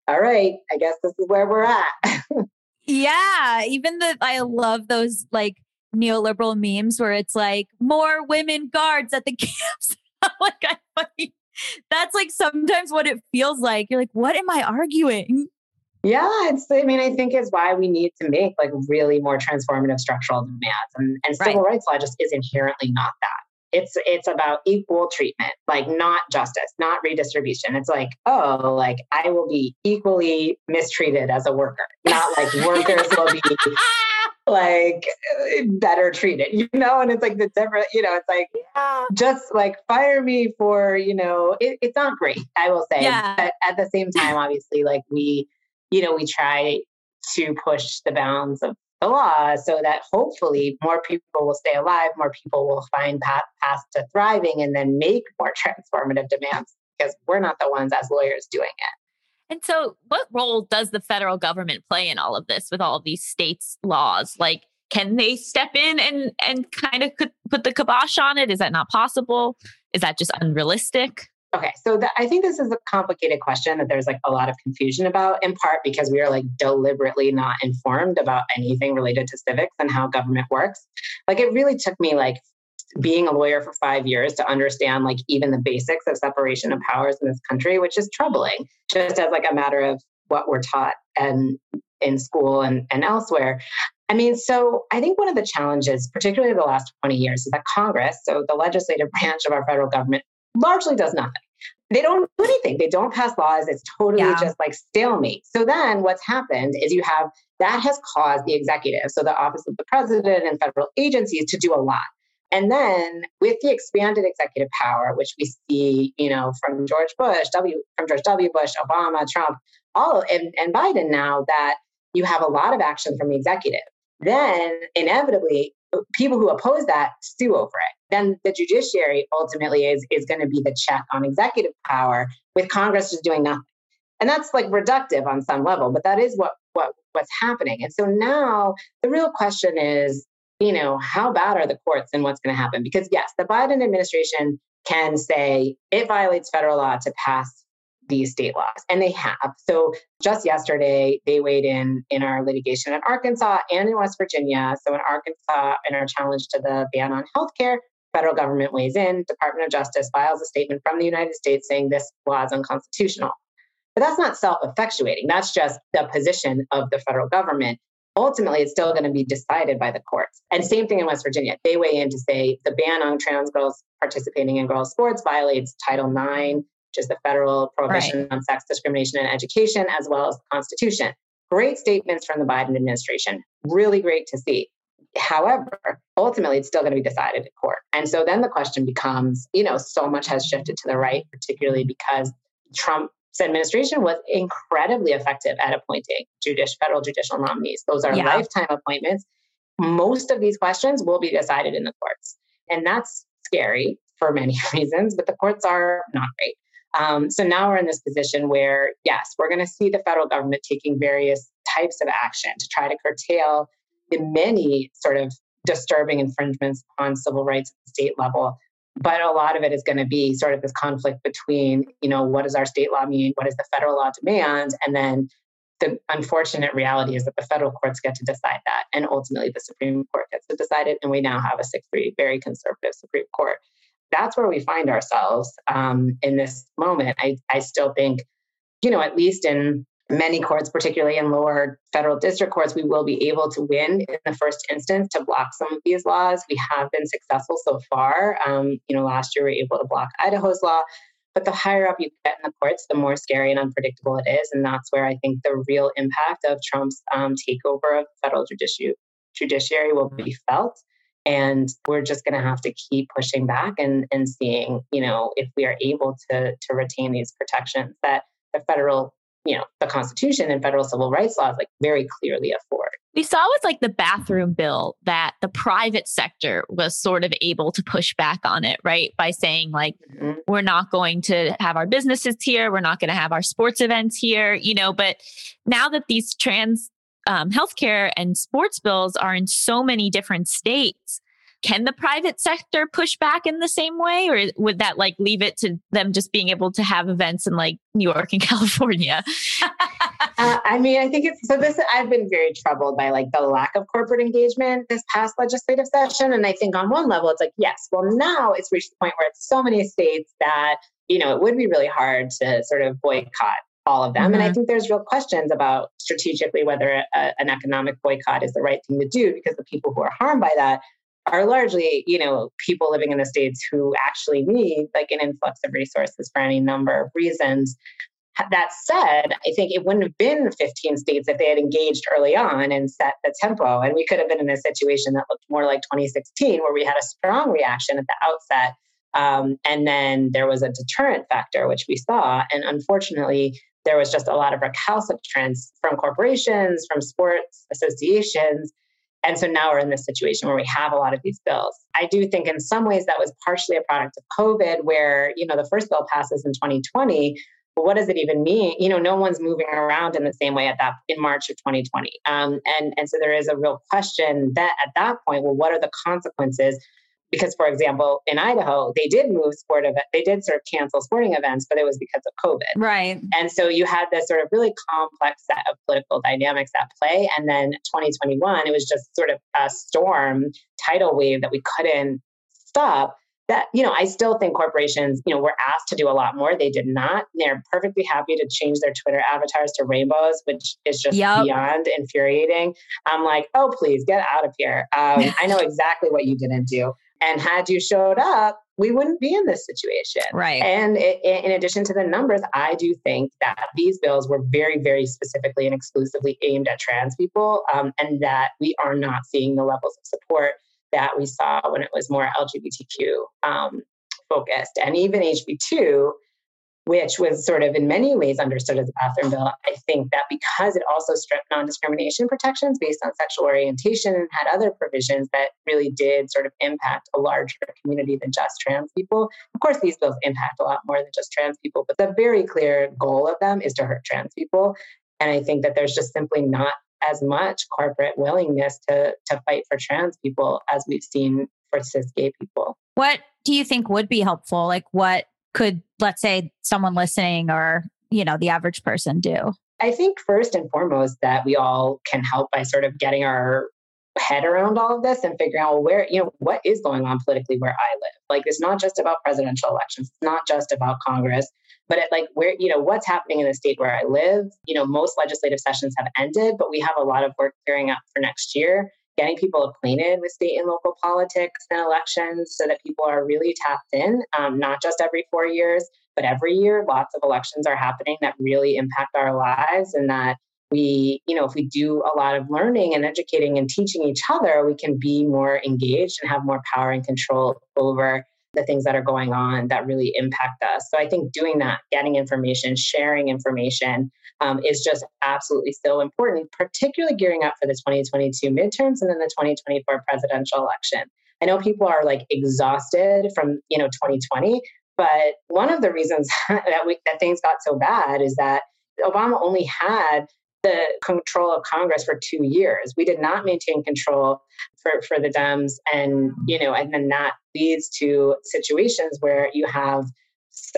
all right, I guess this is where we're at. yeah. Even the I love those like neoliberal memes where it's like more women guards at the camps. like I fucking that's like sometimes what it feels like. You're like, what am I arguing? Yeah, it's. I mean, I think is why we need to make like really more transformative structural demands, and, and civil right. rights law just is inherently not that. It's it's about equal treatment, like not justice, not redistribution. It's like, oh, like I will be equally mistreated as a worker, not like workers will be like better treated, you know? And it's like the different, you know, it's like yeah. just like fire me for, you know, it, it's not great, I will say. Yeah. But at the same time, obviously, like we, you know, we try to push the bounds of the law so that hopefully more people will stay alive, more people will find path, paths to thriving and then make more transformative demands because we're not the ones as lawyers doing it. And so, what role does the federal government play in all of this with all these states' laws? Like, can they step in and and kind of put the kibosh on it? Is that not possible? Is that just unrealistic? Okay, so the, I think this is a complicated question that there's like a lot of confusion about, in part because we are like deliberately not informed about anything related to civics and how government works. Like, it really took me like being a lawyer for five years to understand like even the basics of separation of powers in this country, which is troubling, just as like a matter of what we're taught and in school and, and elsewhere. I mean, so I think one of the challenges, particularly the last 20 years, is that Congress, so the legislative branch of our federal government, largely does nothing. They don't do anything. They don't pass laws. It's totally yeah. just like stalemate. So then what's happened is you have that has caused the executive, so the office of the president and federal agencies to do a lot. And then with the expanded executive power, which we see, you know, from George Bush, W from George W. Bush, Obama, Trump, all and, and Biden now that you have a lot of action from the executive. Then inevitably people who oppose that sue over it. Then the judiciary ultimately is, is going to be the check on executive power with Congress just doing nothing. And that's like reductive on some level, but that is what, what what's happening. And so now the real question is, you know, how bad are the courts and what's going to happen? Because yes, the Biden administration can say it violates federal law to pass these state laws and they have. So just yesterday they weighed in in our litigation in arkansas and in west virginia. So in arkansas in our challenge to the ban on healthcare federal government weighs in. Department of justice files a statement from the united states saying this law is unconstitutional. But that's not self-effectuating. That's just the position of the federal government ultimately it's still going to be decided by the courts and same thing in west virginia they weigh in to say the ban on trans girls participating in girls sports violates title ix which is the federal prohibition right. on sex discrimination in education, as well as the Constitution. Great statements from the Biden administration. Really great to see. However, ultimately, it's still going to be decided in court. And so then the question becomes you know, so much has shifted to the right, particularly because Trump's administration was incredibly effective at appointing judici- federal judicial nominees. Those are yeah. lifetime appointments. Most of these questions will be decided in the courts. And that's scary for many reasons, but the courts are not great. Um, so now we're in this position where, yes, we're going to see the federal government taking various types of action to try to curtail the many sort of disturbing infringements on civil rights at the state level. But a lot of it is going to be sort of this conflict between, you know, what does our state law mean? What does the federal law demand? And then the unfortunate reality is that the federal courts get to decide that. And ultimately, the Supreme Court gets to decide it. And we now have a 6 3 very conservative Supreme Court that's where we find ourselves um, in this moment. I, I still think, you know, at least in many courts, particularly in lower federal district courts, we will be able to win in the first instance to block some of these laws. We have been successful so far. Um, you know, last year we were able to block Idaho's law. But the higher up you get in the courts, the more scary and unpredictable it is. And that's where I think the real impact of Trump's um, takeover of federal judici- judiciary will be felt. And we're just going to have to keep pushing back and, and seeing, you know, if we are able to, to retain these protections that the federal, you know, the Constitution and federal civil rights laws like very clearly afford. We saw with like the bathroom bill that the private sector was sort of able to push back on it, right? By saying, like, mm-hmm. we're not going to have our businesses here, we're not going to have our sports events here, you know. But now that these trans um, healthcare and sports bills are in so many different states. Can the private sector push back in the same way, or would that like leave it to them just being able to have events in like New York and California? uh, I mean, I think it's so. This I've been very troubled by like the lack of corporate engagement this past legislative session, and I think on one level it's like yes, well now it's reached the point where it's so many states that you know it would be really hard to sort of boycott all of them. Mm-hmm. And I mm-hmm. think there's real questions about strategically whether a, an economic boycott is the right thing to do because the people who are harmed by that are largely, you know, people living in the states who actually need like an influx of resources for any number of reasons. That said, I think it wouldn't have been 15 states if they had engaged early on and set the tempo. And we could have been in a situation that looked more like 2016, where we had a strong reaction at the outset. Um, and then there was a deterrent factor, which we saw. And unfortunately, there was just a lot of recalcitrance from corporations, from sports associations. And so now we're in this situation where we have a lot of these bills. I do think in some ways that was partially a product of COVID, where, you know, the first bill passes in 2020, But what does it even mean? You know, no one's moving around in the same way at that in March of 2020. Um, and and so there is a real question that at that point, well, what are the consequences? Because, for example, in Idaho, they did move sport event, they did sort of cancel sporting events, but it was because of COVID. Right. And so you had this sort of really complex set of political dynamics at play. And then 2021, it was just sort of a storm tidal wave that we couldn't stop that you know i still think corporations you know were asked to do a lot more they did not they're perfectly happy to change their twitter avatars to rainbows which is just yep. beyond infuriating i'm like oh please get out of here um, i know exactly what you didn't do and had you showed up we wouldn't be in this situation right and it, in addition to the numbers i do think that these bills were very very specifically and exclusively aimed at trans people um, and that we are not seeing the levels of support that we saw when it was more LGBTQ um, focused. And even HB2, which was sort of in many ways understood as a bathroom bill, I think that because it also stripped non discrimination protections based on sexual orientation and had other provisions that really did sort of impact a larger community than just trans people. Of course, these bills impact a lot more than just trans people, but the very clear goal of them is to hurt trans people. And I think that there's just simply not as much corporate willingness to to fight for trans people as we've seen for cis gay people. What do you think would be helpful? Like what could let's say someone listening or you know the average person do? I think first and foremost that we all can help by sort of getting our head around all of this and figuring out where, you know, what is going on politically where I live. Like it's not just about presidential elections, it's not just about Congress, but it, like where, you know, what's happening in the state where I live. You know, most legislative sessions have ended, but we have a lot of work gearing up for next year. Getting people acquainted with state and local politics and elections so that people are really tapped in, um, not just every four years, but every year. Lots of elections are happening that really impact our lives and that we, you know, if we do a lot of learning and educating and teaching each other, we can be more engaged and have more power and control over the things that are going on that really impact us. So I think doing that, getting information, sharing information um, is just absolutely so important, particularly gearing up for the 2022 midterms and then the 2024 presidential election. I know people are like exhausted from, you know, 2020, but one of the reasons that we, that things got so bad is that Obama only had the control of Congress for two years. We did not maintain control for, for the Dems. And, you know, and then that leads to situations where you have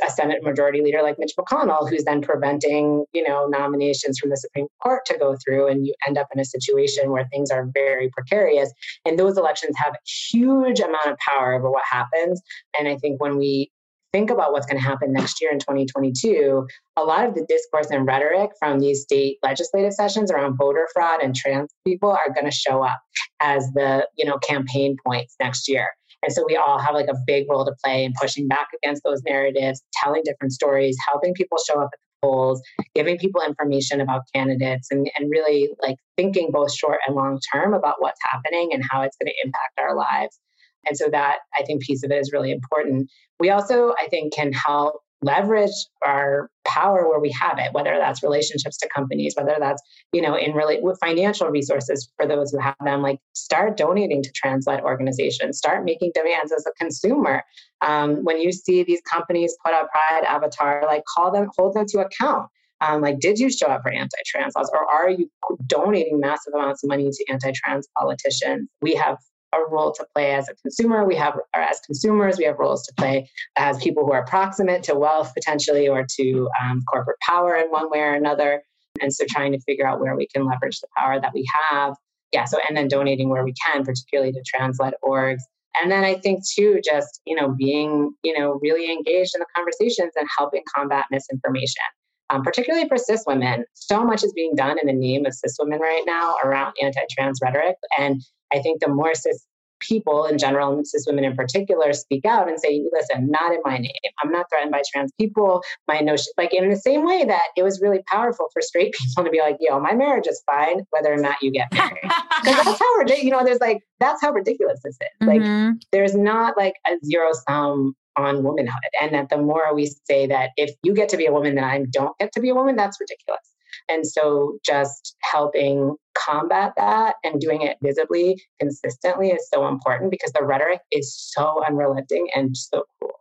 a Senate Majority Leader like Mitch McConnell, who's then preventing, you know, nominations from the Supreme Court to go through, and you end up in a situation where things are very precarious. And those elections have a huge amount of power over what happens. And I think when we think about what's going to happen next year in 2022, a lot of the discourse and rhetoric from these state legislative sessions around voter fraud and trans people are going to show up as the, you know, campaign points next year. And so we all have like a big role to play in pushing back against those narratives, telling different stories, helping people show up at the polls, giving people information about candidates, and, and really like thinking both short and long term about what's happening and how it's going to impact our lives. And so that I think piece of it is really important. We also, I think, can help leverage our power where we have it whether that's relationships to companies whether that's you know in really with financial resources for those who have them like start donating to trans-led organizations. Start making demands as a consumer. Um, when you see these companies put up pride avatar like call them hold them to account. Um, like did you show up for anti-trans laws? Or are you donating massive amounts of money to anti-trans politicians? We have a role to play as a consumer. We have, or as consumers, we have roles to play as people who are proximate to wealth potentially or to um, corporate power in one way or another. And so trying to figure out where we can leverage the power that we have. Yeah. So, and then donating where we can, particularly to trans led orgs. And then I think too, just, you know, being, you know, really engaged in the conversations and helping combat misinformation. Um, particularly for cis women. So much is being done in the name of cis women right now around anti trans rhetoric. And I think the more cis people in general and cis women in particular speak out and say, listen, not in my name. I'm not threatened by trans people. My notion, like in the same way that it was really powerful for straight people to be like, yo, my marriage is fine, whether or not you get married. Because that's how ridiculous, you know, there's like, that's how ridiculous this is. Like, mm-hmm. there's not like a zero sum on womanhood. And that the more we say that if you get to be a woman, then I don't get to be a woman, that's ridiculous. And so just helping combat that and doing it visibly, consistently is so important because the rhetoric is so unrelenting and so cool.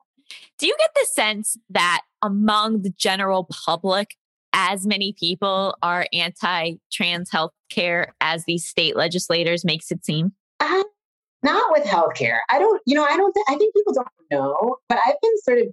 Do you get the sense that among the general public, as many people are anti trans health care as these state legislators makes it seem? Uh, not with healthcare. I don't, you know, I don't, th- I think people don't know, but I've been sort of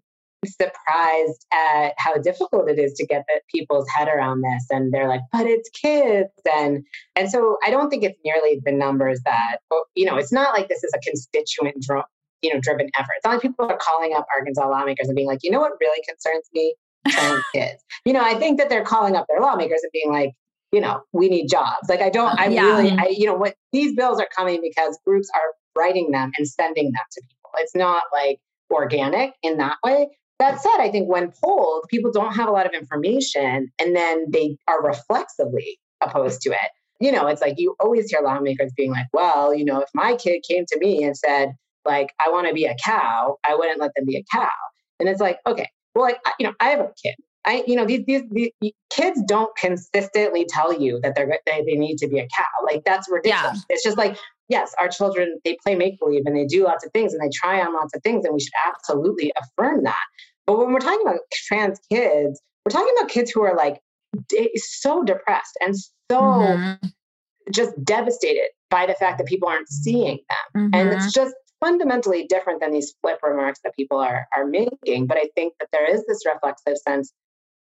surprised at how difficult it is to get the people's head around this and they're like but it's kids and and so i don't think it's nearly the numbers that you know it's not like this is a constituent dr- you know driven effort. It's not like people are calling up arkansas lawmakers and being like you know what really concerns me? Trans kids. You know i think that they're calling up their lawmakers and being like you know we need jobs. Like i don't uh, i Yeah. really i you know what these bills are coming because groups are writing them and sending them to people. It's not like organic in that way that said, I think when polled, people don't have a lot of information and then they are reflexively opposed to it. You know, it's like you always hear lawmakers being like, well, you know, if my kid came to me and said, like, I want to be a cow, I wouldn't let them be a cow. And it's like, okay, well, like, you know, I have a kid. I, you know, these, these, these kids don't consistently tell you that they're they, they need to be a cow. Like that's ridiculous. It's just like, yes, our children they play make believe and they do lots of things and they try on lots of things, and we should absolutely affirm that. But when we're talking about trans kids, we're talking about kids who are like de- so depressed and so Mhm. just devastated by the fact that people aren't seeing them. And Mhm. it's just fundamentally different than these flip remarks that people are are making. But I think that there is this reflexive sense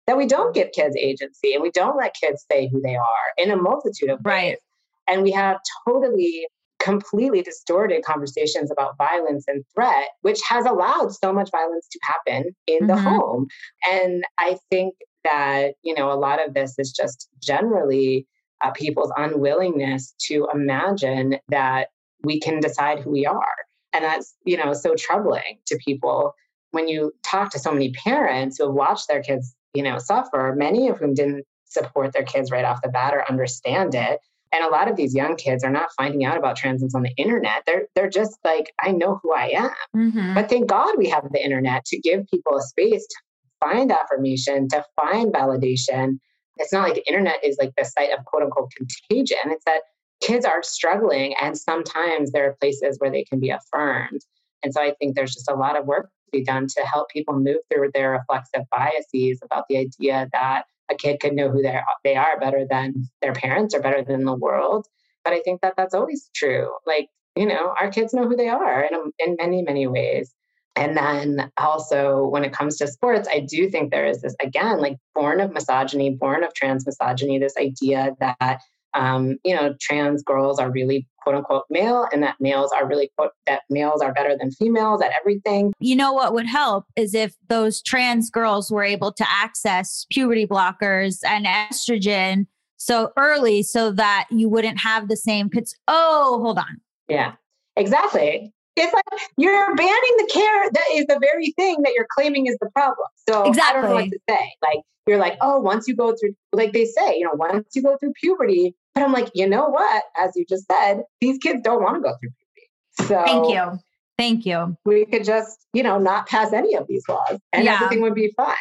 that we don't give kids agency and we don't let kids say who they are in a multitude of ways. Right. And we have totally completely distorted conversations about violence and threat, which has allowed so much violence to happen in the Mhm. home. And I think that, you know, a lot of this is just generally uh, people's unwillingness to imagine that we can decide who we are. And that's, you know, so troubling to people when you talk to so many parents who have watched their kids, you know, suffer, many of whom didn't support their kids right off the bat or understand it. And a lot of these young kids are not finding out about transits on the internet. They're they're just like, I know who I am. Mhm. But thank God we have the internet to give people a space to find affirmation, to find validation. It's not like the internet is like the site of quote unquote contagion. It's that kids are struggling and sometimes there are places where they can be affirmed. And so I think there's just a lot of work to be done to help people move through their reflexive biases about the idea that a kid could know who they are, better than their parents or better than the world. But I think that that's always true. Like, you know, our kids know who they are in, in many, many ways. And then also, when it comes to sports, I do think there is this, again, like born of misogyny, born of trans misogyny, this idea that, um, you know, trans girls are really quote unquote male and that males are really quote, that males are better than females at everything. you know what would help is if those trans girls were able to access puberty blockers and estrogen so early so that you wouldn't have the same kids. Oh, hold on. Yeah, exactly. It's like you're banning the care that is the very thing that you're claiming is the problem. So exactly. I don't know what to say. Like you're like, oh, once you go through, like they say, you know, once you go through puberty. But I'm like, you know what? As you just said, these kids don't want to go through puberty. So Thank you. Thank you. we could just, you know, not pass any of these laws, and Yeah. everything would be fine.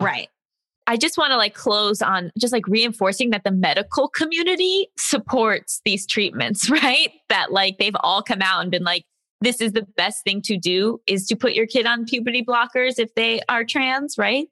Right. I just want to like close on just like reinforcing that the medical community supports these treatments, right? That like they've all come out and been like, this is the best thing to do is to put your kid on puberty blockers if they are trans, right?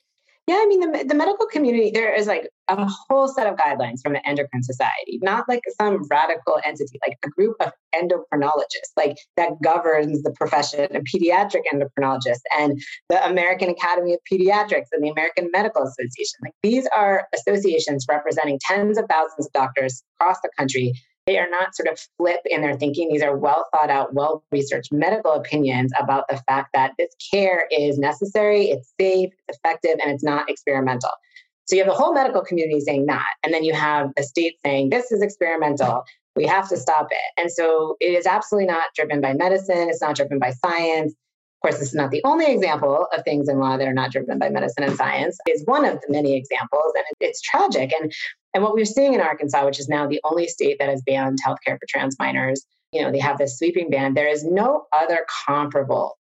Yeah, I mean, the, the medical community, there is like a whole set of guidelines from the Endocrine Society, not like some radical entity, like a group of endocrinologists, like that governs the profession of pediatric endocrinologists and the American Academy of Pediatrics and the American Medical Association. Like these are associations representing tens of thousands of doctors across the country. They are not sort of flip in their thinking. These are well thought out, well researched medical opinions about the fact that this care is necessary, it's safe, it's effective, and it's not experimental. So you have the whole medical community saying that. And then you have the state saying this is experimental. We have to stop it. And so it is absolutely not driven by medicine. It's not driven by science. Of course, this is not the only example of things in law that are not driven by medicine and science. It's one of the many examples, and it- it's tragic. And and what we're seeing in Arkansas, which is now the only state that has banned healthcare for trans minors, you know, they have this sweeping ban. There is no other comparable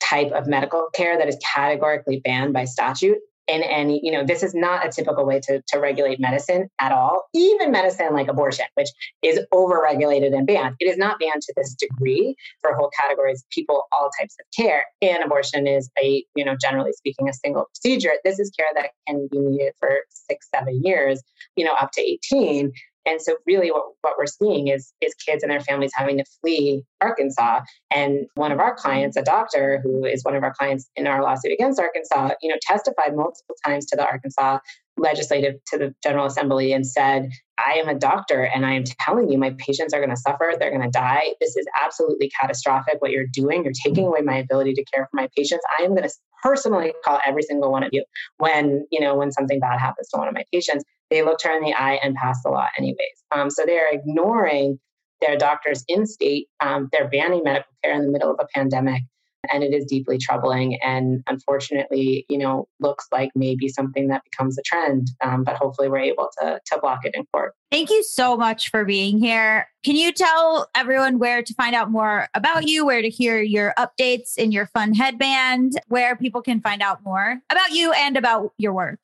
type of medical care that is categorically banned by statute in any, you know, this is not a typical way to, to regulate medicine at all. Even medicine like abortion, which is overregulated and banned, it is not banned to this degree for whole categories of people, all types of care. And abortion is a, you know, generally speaking, a single procedure. This is care that can be needed for six, seven years, you know, up to 18. And so really what, what we're seeing is is kids and their families having to flee Arkansas. And one of our clients, a doctor who is one of our clients in our lawsuit against Arkansas, you know, testified multiple times to the Arkansas legislative to the General Assembly and said, I am a doctor and I am telling you my patients are going to suffer, they're going to die. This is absolutely catastrophic what you're doing. You're taking away my ability to care for my patients. I am going to personally call every single one of you when, you know, when something bad happens to one of my patients they looked her in the eye and passed the law anyways. Um, so they're ignoring their doctors in state. Um, they're banning medical care in the middle of a pandemic. And it is deeply troubling. And unfortunately, you know, looks like maybe something that becomes a trend. Um, but hopefully we're able to, to block it in court. Thank you so much for being here. Can you tell everyone where to find out more about you, where to hear your updates in your fun headband, where people can find out more about you and about your work?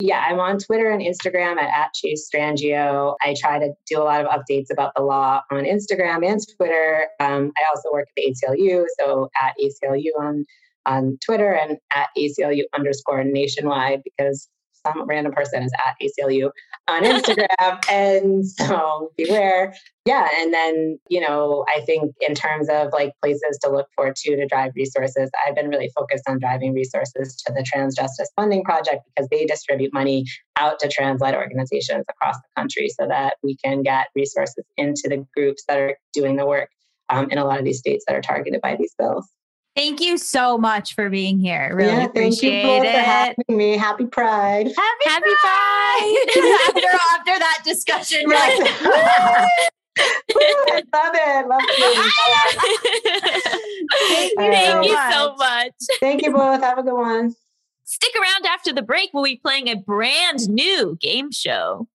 Yeah, I'm on Twitter and Instagram at, at Chase Strangio. I try to do a lot of updates about the law on Instagram and Twitter. Um, I also work at the ACLU, so at ACLU on on Twitter and at ACLU underscore nationwide because some random person is at ACLU on Instagram. and so beware. Yeah. And then, you know, I think in terms of like places to look for too to drive resources, I've been really focused on driving resources to the Trans Justice Funding Project because they distribute money out to trans led organizations across the country so that we can get resources into the groups that are doing the work um, in a lot of these states that are targeted by these bills. Thank you so much for being here. Really yeah, appreciate thank you it. for having me. Happy Pride. Happy, Happy Pride. Pride. after, after that discussion, we're like, I love it. Love it. Thank you Thank so you so much. Thank you both. Have a good one. Stick around after the break. We'll be playing a brand new game show.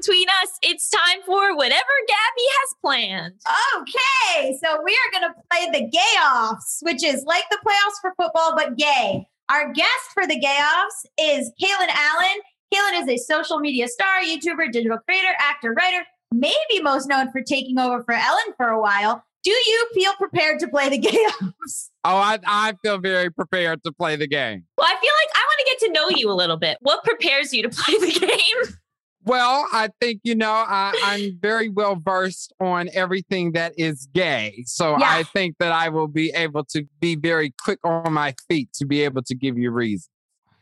Between Us. It's time for whatever Gaby has planned. okay, so we are going to play the gay offs, which is like the playoffs for football, but gay. Our guest for the gay offs is Kalen Allen. Kalen is a social media star, YouTuber, digital creator, actor, writer, maybe most known for taking over for Ellen for a while. Do you feel prepared to play the gay offs? Oh, I, I feel very prepared to play the game. Well, I feel like I want to get to know you a little bit. What prepares you to play the game? Well, I think, you know, I, I'm very well versed on everything that is gay. So Yeah. I think that I will be able to be very quick on my feet to be able to give you reasons.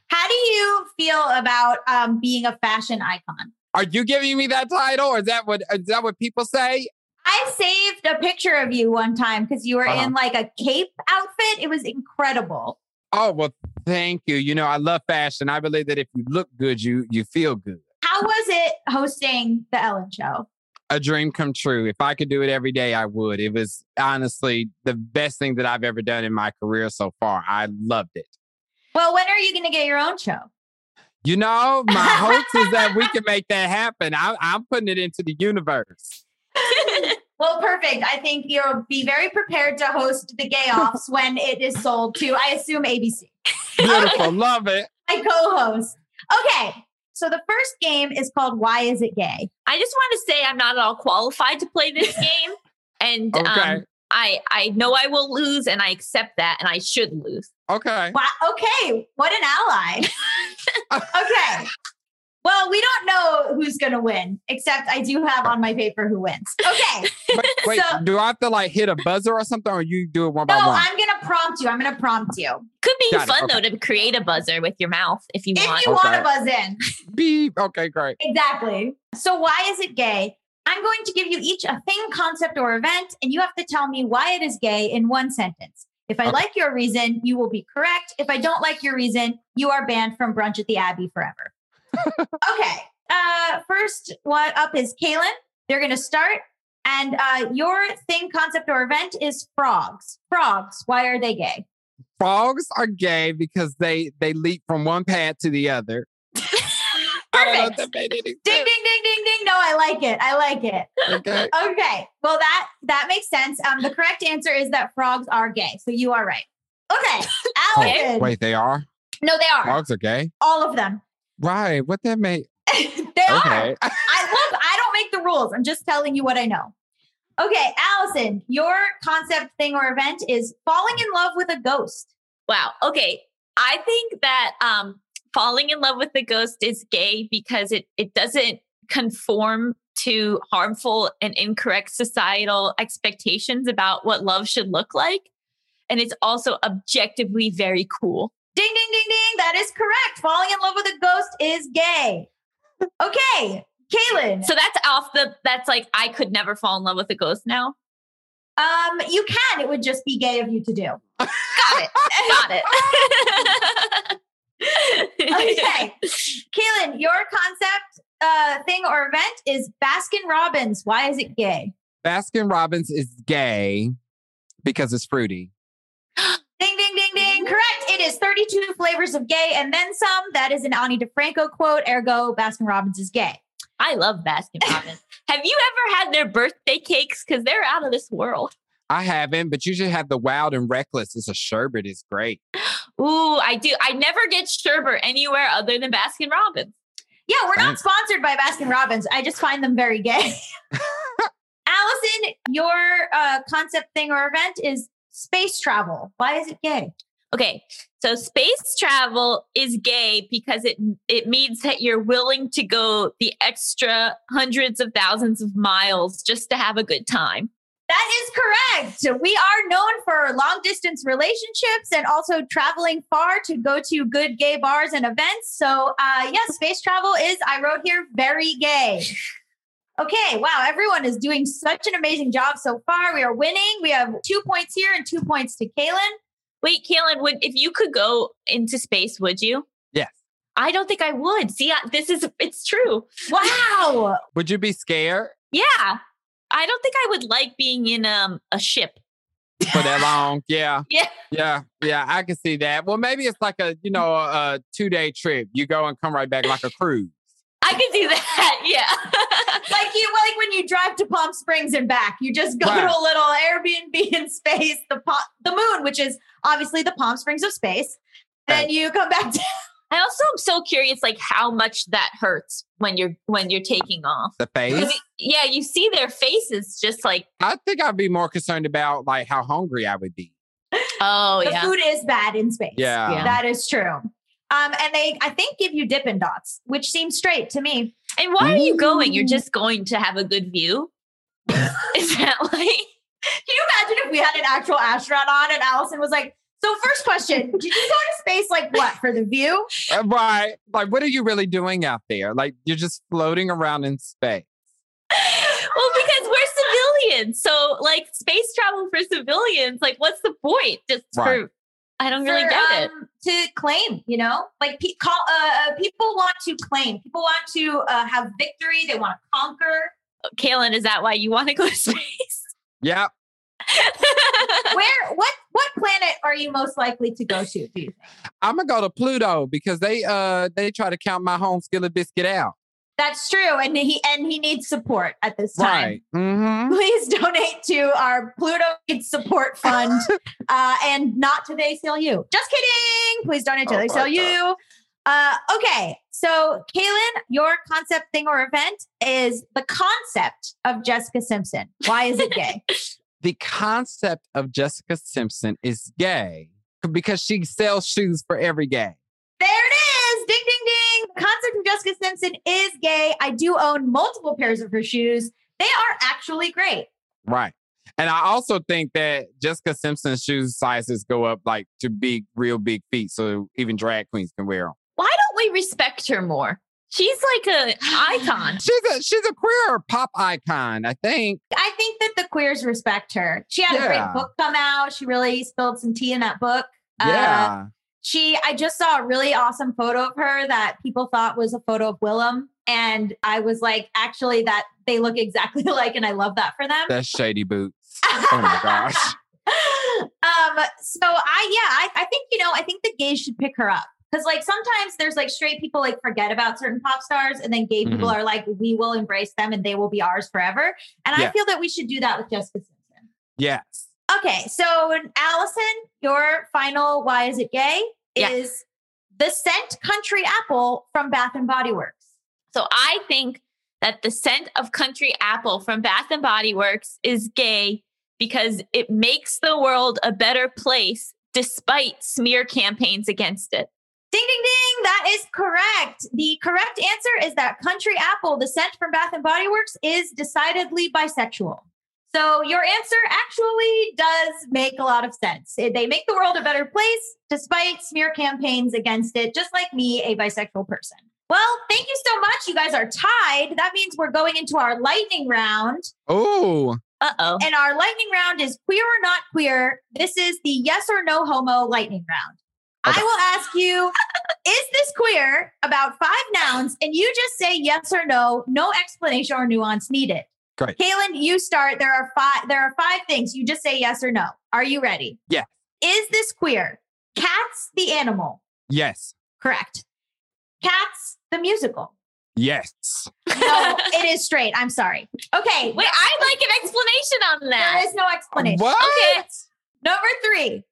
How do you feel about um, being a fashion icon? Are you giving me that title or is that what is that what people say? I saved a picture of you one time because you were Uh-huh. in like a cape outfit. It was incredible. Oh, well, thank you. You know, I love fashion. I believe that if you look good, you you feel good. How was it hosting the Ellen show? a dream come true. If I could do it every day, I would. It was honestly the best thing that I've ever done in my career so far. I loved it. Well, when are you going to get your own show? You know, my hopes is that we can make that happen. I, I'm putting it into the universe. Well, perfect. I think you'll be very prepared to host the gay offs when it is sold to, I assume, ABC. Beautiful. Love it. My co host. Okay. So the first game is called Why Is It Gay? I just want to say I'm not at all qualified to play this game. And Okay. um, I, I know I will lose and I accept that and I should lose. Okay. Wow. Okay. What an ally. okay. Well, we don't know who's going to win, except I do have on my paper who wins. Okay. Wait, wait So- do I have to like hit a buzzer or something or you do it one No, by one? No, I'm going to prompt you. I'm going to prompt you. Could be Got it, fun okay. though to create a buzzer with your mouth if you If want. you want to buzz in. Beep. Okay, great. Exactly. So, why is it gay? I'm going to give you each a thing, concept, or event, and you have to tell me why it is gay in one sentence. If I Okay. like your reason, you will be correct. If I don't like your reason, you are banned from brunch at the Abbey forever. okay. Uh, first one up is Kalen. They're going to start. And uh, your thing, concept, or event is frogs. Frogs. Why are they gay? Frogs are gay because they they leap from one pad to the other. I know if Perfect. Ding, ding, ding, ding, ding. No, I like it. I like it. Okay. Okay. Well, that that makes sense. Um, the correct answer is that frogs are gay. So you are right. Okay, Allison. Oh, wait, they are? No, they are Frogs are gay? all of them. Right. What that made? they are. I look. I don't make the rules. I'm just telling you what I know. Okay, Allison, your concept thing or event is falling in love with a ghost. Wow. Okay. I think that um, falling in love with the ghost is gay because it it doesn't conform to harmful and incorrect societal expectations about what love should look like, and it's also objectively very cool. Ding, ding, ding, ding. That is correct. Falling in love with a ghost is gay. Okay, Kalen. So that's off the. That's like I could never fall in love with a ghost now. Um, you can. It would just be gay of you to do. Got it. Got it. Okay, Kalen, your concept uh thing or event is Baskin Robbins. Why is it gay? Baskin Robbins is gay because it's fruity. Ding, ding, ding, ding. Correct. It is 32 flavors of gay and then some. That is an Ani DiFranco quote. Ergo, Baskin Robbins is gay. I love Baskin Robbins. Have you ever had their birthday cakes? Because they're out of this world. I haven't, but you should have the Wild and Reckless. It's a sherbet. It's great. Ooh, I do. I never get sherbet anywhere other than Baskin Robbins. Yeah, we're not sponsored by Baskin Robbins. I just find them very gay. Allison, your uh, concept thing or event is space travel. Why is it gay? Okay, so space travel is gay because it it means that you're willing to go the extra hundreds of thousands of miles just to have a good time. That is correct. We are known for long distance relationships and also traveling far to go to good gay bars and events. So, uh, yes, space travel is, I wrote here, very gay. Okay, wow, everyone is doing such an amazing job so far. We are winning. We have two points here and two points to Kalen. Wait, Kalen, would if you could go into space, would you? Yes. I don't think I would. See, I, this is it's true. Wow. Would you be scared Yeah, I don't think I would like being in um a ship. for that long? Yeah. Yeah. Yeah. Yeah. I can see that. Well, maybe it's like a, you know, a, a two day trip. You go and come right back like a cruise. I could do that. Yeah. like you like when you drive to Palm Springs and back, you just go Right. to a little Airbnb in space, the po- the moon, which is obviously the Palm Springs of space. Then Right. you come back to I also am so curious, like how much that hurts when you're when you're taking off. The 'Cause face. it- yeah, you see their faces, just like I think I'd be more concerned about like how hungry I would be. oh the yeah. food is bad in space. Yeah. Yeah. That is true. Um, and they, I think, give you Dippin' Dots, which seems straight to me. And why are you going? You're just going to have a good view. is that like? Can you imagine if we had an actual astronaut on and Allison was like, "So, first question: Did you go to space like what for the view?" Uh, right. Like, what are you really doing out there? Like, you're just floating around in space. well, because we're civilians, so like space travel for civilians. Like, what's the point? Just Right. for I don't really For, get it. um, To claim, you know, like pe- call, uh, people want to claim. People want to uh, have victory. They want to conquer. Kalen, is that why you want to go to space? Yeah. Where? What? What planet are you most likely to go to? Do you think? I'm gonna go to Pluto because they uh they try to count my home skillet biscuit out. That's true, and he and he needs support at this time. Right. Mm-hmm. Please donate to our Pluto Needs Support Fund uh, and not to the ACLU. Just kidding. Please donate to Oh the my ACLU. Uh, okay, so Kalen, your concept thing or event is the concept of Jessica Simpson. Why is it gay? The concept of Jessica Simpson is gay because she sells shoes for every gay. there it is. Ding, ding, ding. The concept of Jessica Simpson is gay. I do own multiple pairs of her shoes. They are actually great. Right. And I also think that Jessica Simpson's shoe sizes go up like to big, real big feet, so even drag queens can wear them. Why don't we respect her more? She's like a icon. She's a she's a queer pop icon, I think. I think that the queers respect her. She had a great book come out. She really spilled some tea in that book. Uh, Yeah. She, I just saw a really awesome photo of her that people thought was a photo of Willem. And I was like, actually, that they look exactly alike. And I love that for them. That's shady boots. Oh my gosh. um, so I, yeah, I, I think, you know, I think the gays should pick her up. Because like sometimes there's like straight people like forget about certain pop stars, and then gay people are like, we will embrace them and they will be ours forever. And I feel that we should do that with Jessica Simpson. Yes. Okay, so Allison, your final why is it gay Yeah. is the scent country apple from Bath and Body Works. So I think that the scent of country apple from Bath and Body Works is gay because it makes the world a better place despite smear campaigns against it. Ding ding ding, that is correct. The correct answer is that country apple, the scent from Bath and Body Works, is decidedly bisexual. So your answer actually does make a lot of sense. They make the world a better place despite smear campaigns against it, just like me, a bisexual person. Well, thank you so much. You guys are tied. That means we're going into our lightning round. Oh, Uh oh. And our lightning round is queer or not queer. This is the yes or no homo lightning round. Okay. I will ask you, is this queer about five nouns? And you just say yes or no, no explanation or nuance needed. Great. Kalen, you start. There are five, there are five things. You just say yes or no. Are you ready? Yes. Is this queer? Cats the animal. yes. Correct. Cats the musical. Yes. No, it is straight. I'm sorry. Okay. Wait, I'd like an explanation on that. There is no explanation. What? Okay. Number three,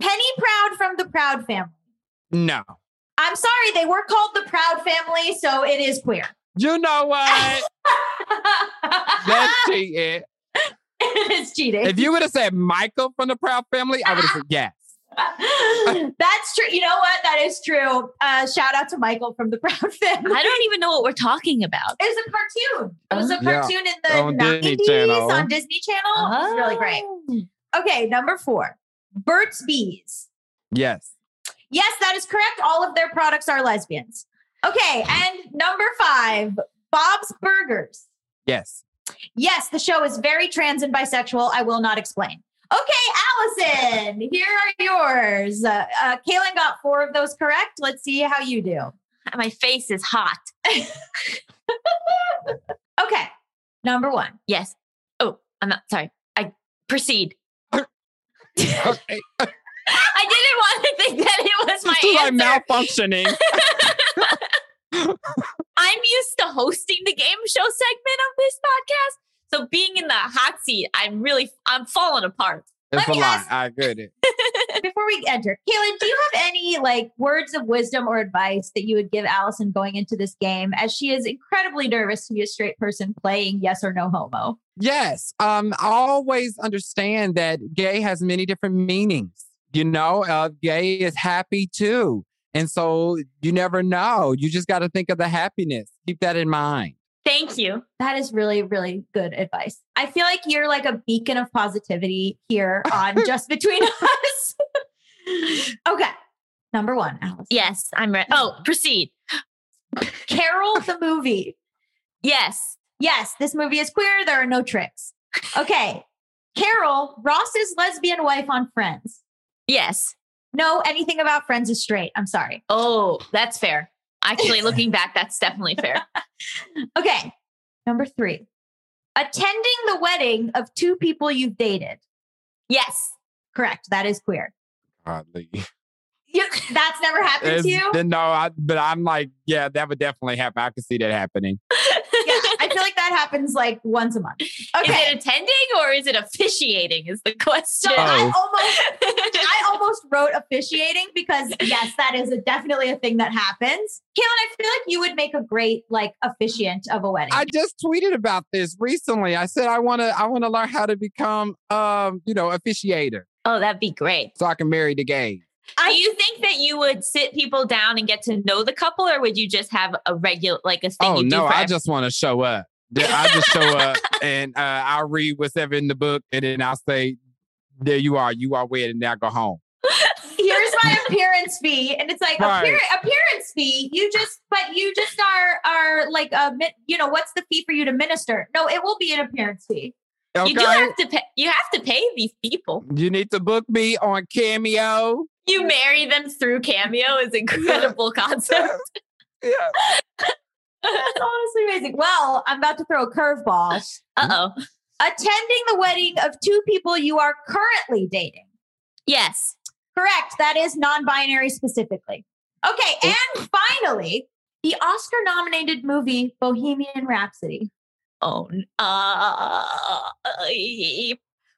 Penny Proud from the Proud family. No. I'm sorry, they were called the Proud family, so it is queer. You know what? That's cheating. it is cheating. If you would have said Michael from the Proud Family, I would have said yes. That's true. You know what? That is true. Uh, shout out to Michael from the Proud family. I don't even know what we're talking about. It was a cartoon. It was a Yeah. cartoon in the On Disney 90s Channel. on Disney Channel. It was really great. Oh. Okay, number four, Burt's Bees. Yes. Yes, that is correct. All of their products are lesbians. Okay, and number five, Bob's Burgers. Yes. Yes, the show is very trans and bisexual. I will not explain. Okay, Allison, here are yours. Uh, uh, Kalen got four of those correct. Let's see how you do. My face is hot. Okay, number one. Yes. Oh, I'm not sorry. I proceed. Okay. I didn't want to think that it was my This is answer. like malfunctioning. I'm used to hosting the game show segment of this podcast. So being in the hot seat, I'm really I'm falling apart. It's Let a me lie. ask- I get it. Before we enter, Kalen, do you have any like words of wisdom or advice that you would give Allison going into this game as she is incredibly nervous to be a straight person playing yes or no homo? Yes. Um, I always understand that gay has many different meanings. You know, uh, gay is happy too. And so you never know. You just got to think of the happiness. Keep that in mind. Thank you. That is really, really good advice. I feel like you're like a beacon of positivity here on Just Between Us. okay. Number one, Allison. Yes, I'm ready. Oh, proceed. Carol the movie. Yes. Yes, this movie is queer. There are no tricks. Okay. Carol, Ross's lesbian wife on Friends. Yes. No, anything about Friends is straight. I'm sorry. Oh, that's fair. Actually, looking back, that's definitely fair. Okay. Number three, attending the wedding of two people you've dated. Yes. Correct. That is queer. Godly. You, that's never happened to you? No, I, but I'm like, yeah, that would definitely happen. I could see that happening. yeah, I feel like that happens like once a month. Is Okay. it attending or is it officiating? Is the question. So I almost I almost wrote officiating because yes, that is a, definitely a thing that happens. Kalen, I feel like you would make a great like officiant of a wedding. I just tweeted about this recently. I said I want to I want to learn how to become um, you know, officiator oh, that'd be great. so I can marry the gay. I- Do you think that you would sit people down and get to know the couple, or would you just have a regular, like a thing Oh you do no, I every- just want to show up. I just show up and uh, I'll read what's ever in the book and then I'll say, There you are, you are wed, and now go home. Here's my appearance fee, and it's like Right. appear- appearance fee. You just, but you just are are like a you know what's the fee for you to minister? No, it will be an appearance fee. Okay. You do have to pay. You have to pay these people. You need to book me on Cameo. You marry them through Cameo is incredible concept. Yeah. That's honestly amazing. Well, I'm about to throw a curveball. Uh oh. Attending the wedding of two people you are currently dating. Yes. Correct. That is non binary specifically. Okay, and finally, the Oscar nominated movie Bohemian Rhapsody. Oh, uh,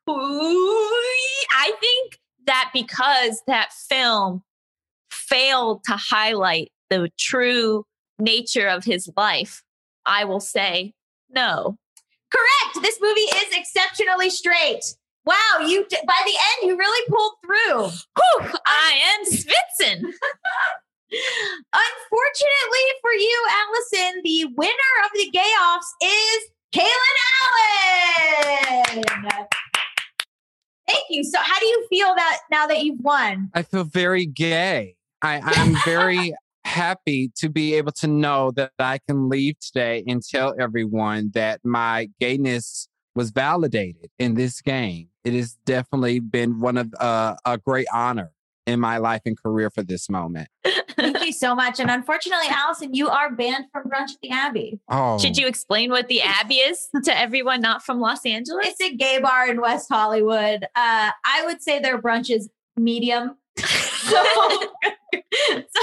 I think that because that film failed to highlight the true nature of his life, I will say no. Correct. This movie is exceptionally straight. Wow, you by the end you really pulled through. Whew, I am Spitzen. Unfortunately for you, Allison, the winner of the gay offs is Kalen Allen. Thank you. So, how do you feel that now that you've won? I feel very gay. I, I'm very happy to be able to know that I can leave today and tell everyone that my gayness was validated in this game. It has definitely been one of uh, a great honor in my life and career for this moment. Thank you so much. And unfortunately, Allison, you are banned from Brunch at the Abbey. Oh, Should you explain what the Abbey is to everyone not from Los Angeles? It's a gay bar in West Hollywood. Uh, I would say their brunch is medium. so, so,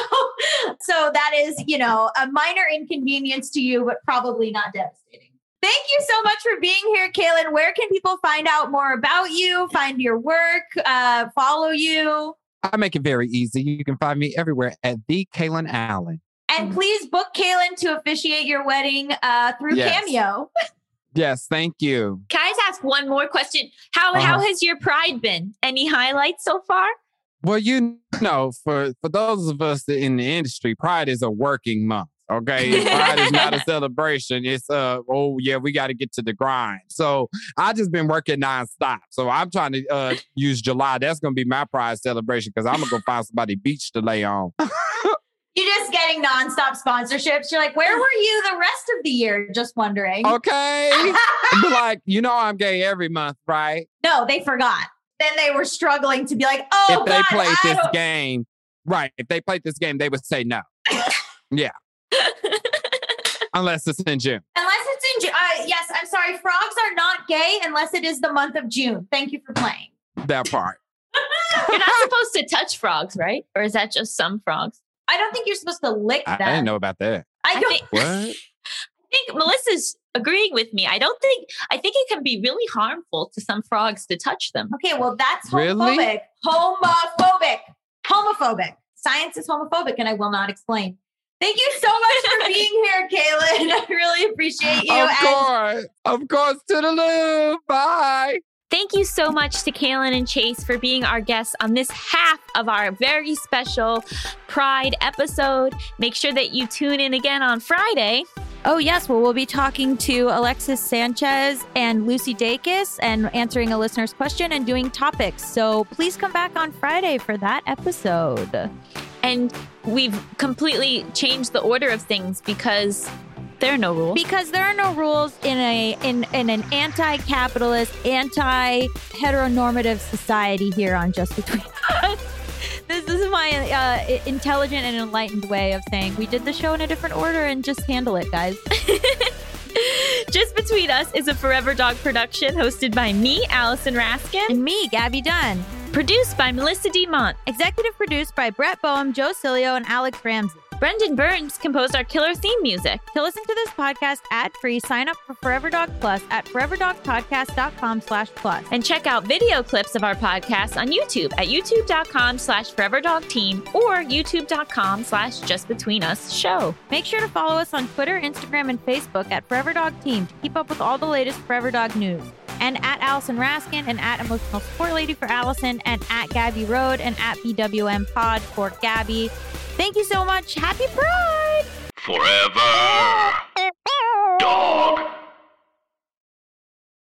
so that is, you know, a minor inconvenience to you, but probably not devastating. Thank you so much for being here, Kalen. Where can people find out more about you, find your work, uh, follow you? I make it very easy. You can find me everywhere at the Kalen Allen. And please book Kalen to officiate your wedding uh, through Yes. Cameo. Yes, thank you. Can I just ask one more question? How Uh-huh. how has your pride been? Any highlights so far? Well, you know, for for those of us in the industry, Pride is a working month. Okay, Pride is not a celebration. It's uh, oh yeah, we got to get to the grind. So I just been working nonstop. So I'm trying to uh use July. That's gonna be my Pride celebration because I'm gonna go find somebody beach to lay on. You're just getting nonstop sponsorships. You're like, where were you the rest of the year? Just wondering. Okay, but like you know, I'm gay every month, right? no, they forgot. Then they were struggling to be like, oh, if they played I this don't- game, right? If they played this game, they would say no. yeah, unless it's in June. Unless it's in June. Uh, yes, I'm sorry. Frogs are not gay unless it is the month of June. Thank you for playing. That part. You're not supposed to touch frogs, right? Or is that just some frogs? I don't think you're supposed to lick I, them. I didn't know about that. I I don't. think, What? I think Melisa's agreeing with me. I don't think I think it can be really harmful to some frogs to touch them. okay, well, that's Really? homophobic. Homophobic. Homophobic. Science is homophobic, and I will not explain. Thank you so much for being here, Kalen. I really appreciate you. Of and course. Of course. To the loop. Bye. Thank you so much to Kalen and Chase for being our guests on this half of our very special Pride episode. Make sure that you tune in again on Friday. Oh, yes. Well, we'll be talking to Alexis Sanchez and Lucy Dacus and answering a listener's question and doing topics. So please come back on Friday for that episode. And we've completely changed the order of things because there are no rules. Because there are no rules in a in, in an anti-capitalist, anti-heteronormative society here on Just Between Us. This is my uh, intelligent and enlightened way of saying we did the show in a different order and just handle it, guys. Just Between Us is a Forever Dog production hosted by me, Allison Raskin, And me, Gaby Dunn. Produced by Melisa DeMont. Executive produced by Brett Boham, Joe Cilio, and Alex Ramsey. Brendan Burns composed our killer theme music. To listen to this podcast ad-free, sign up for Forever Dog Plus at foreverdogpodcast.com slash plus. And check out video clips of our podcast on YouTube at youtube.com slash foreverdogteam or youtube.com slash justbetweenus show. Make sure to follow us on Twitter, Instagram, and Facebook at Forever Dog Team to keep up with all the latest Forever Dog news and at Allison Raskin and at Emotional Support Lady for Allison and at Gabby Road and at BWM Pod for Gaby. Thank you so much. Happy Pride! Forever! Dog!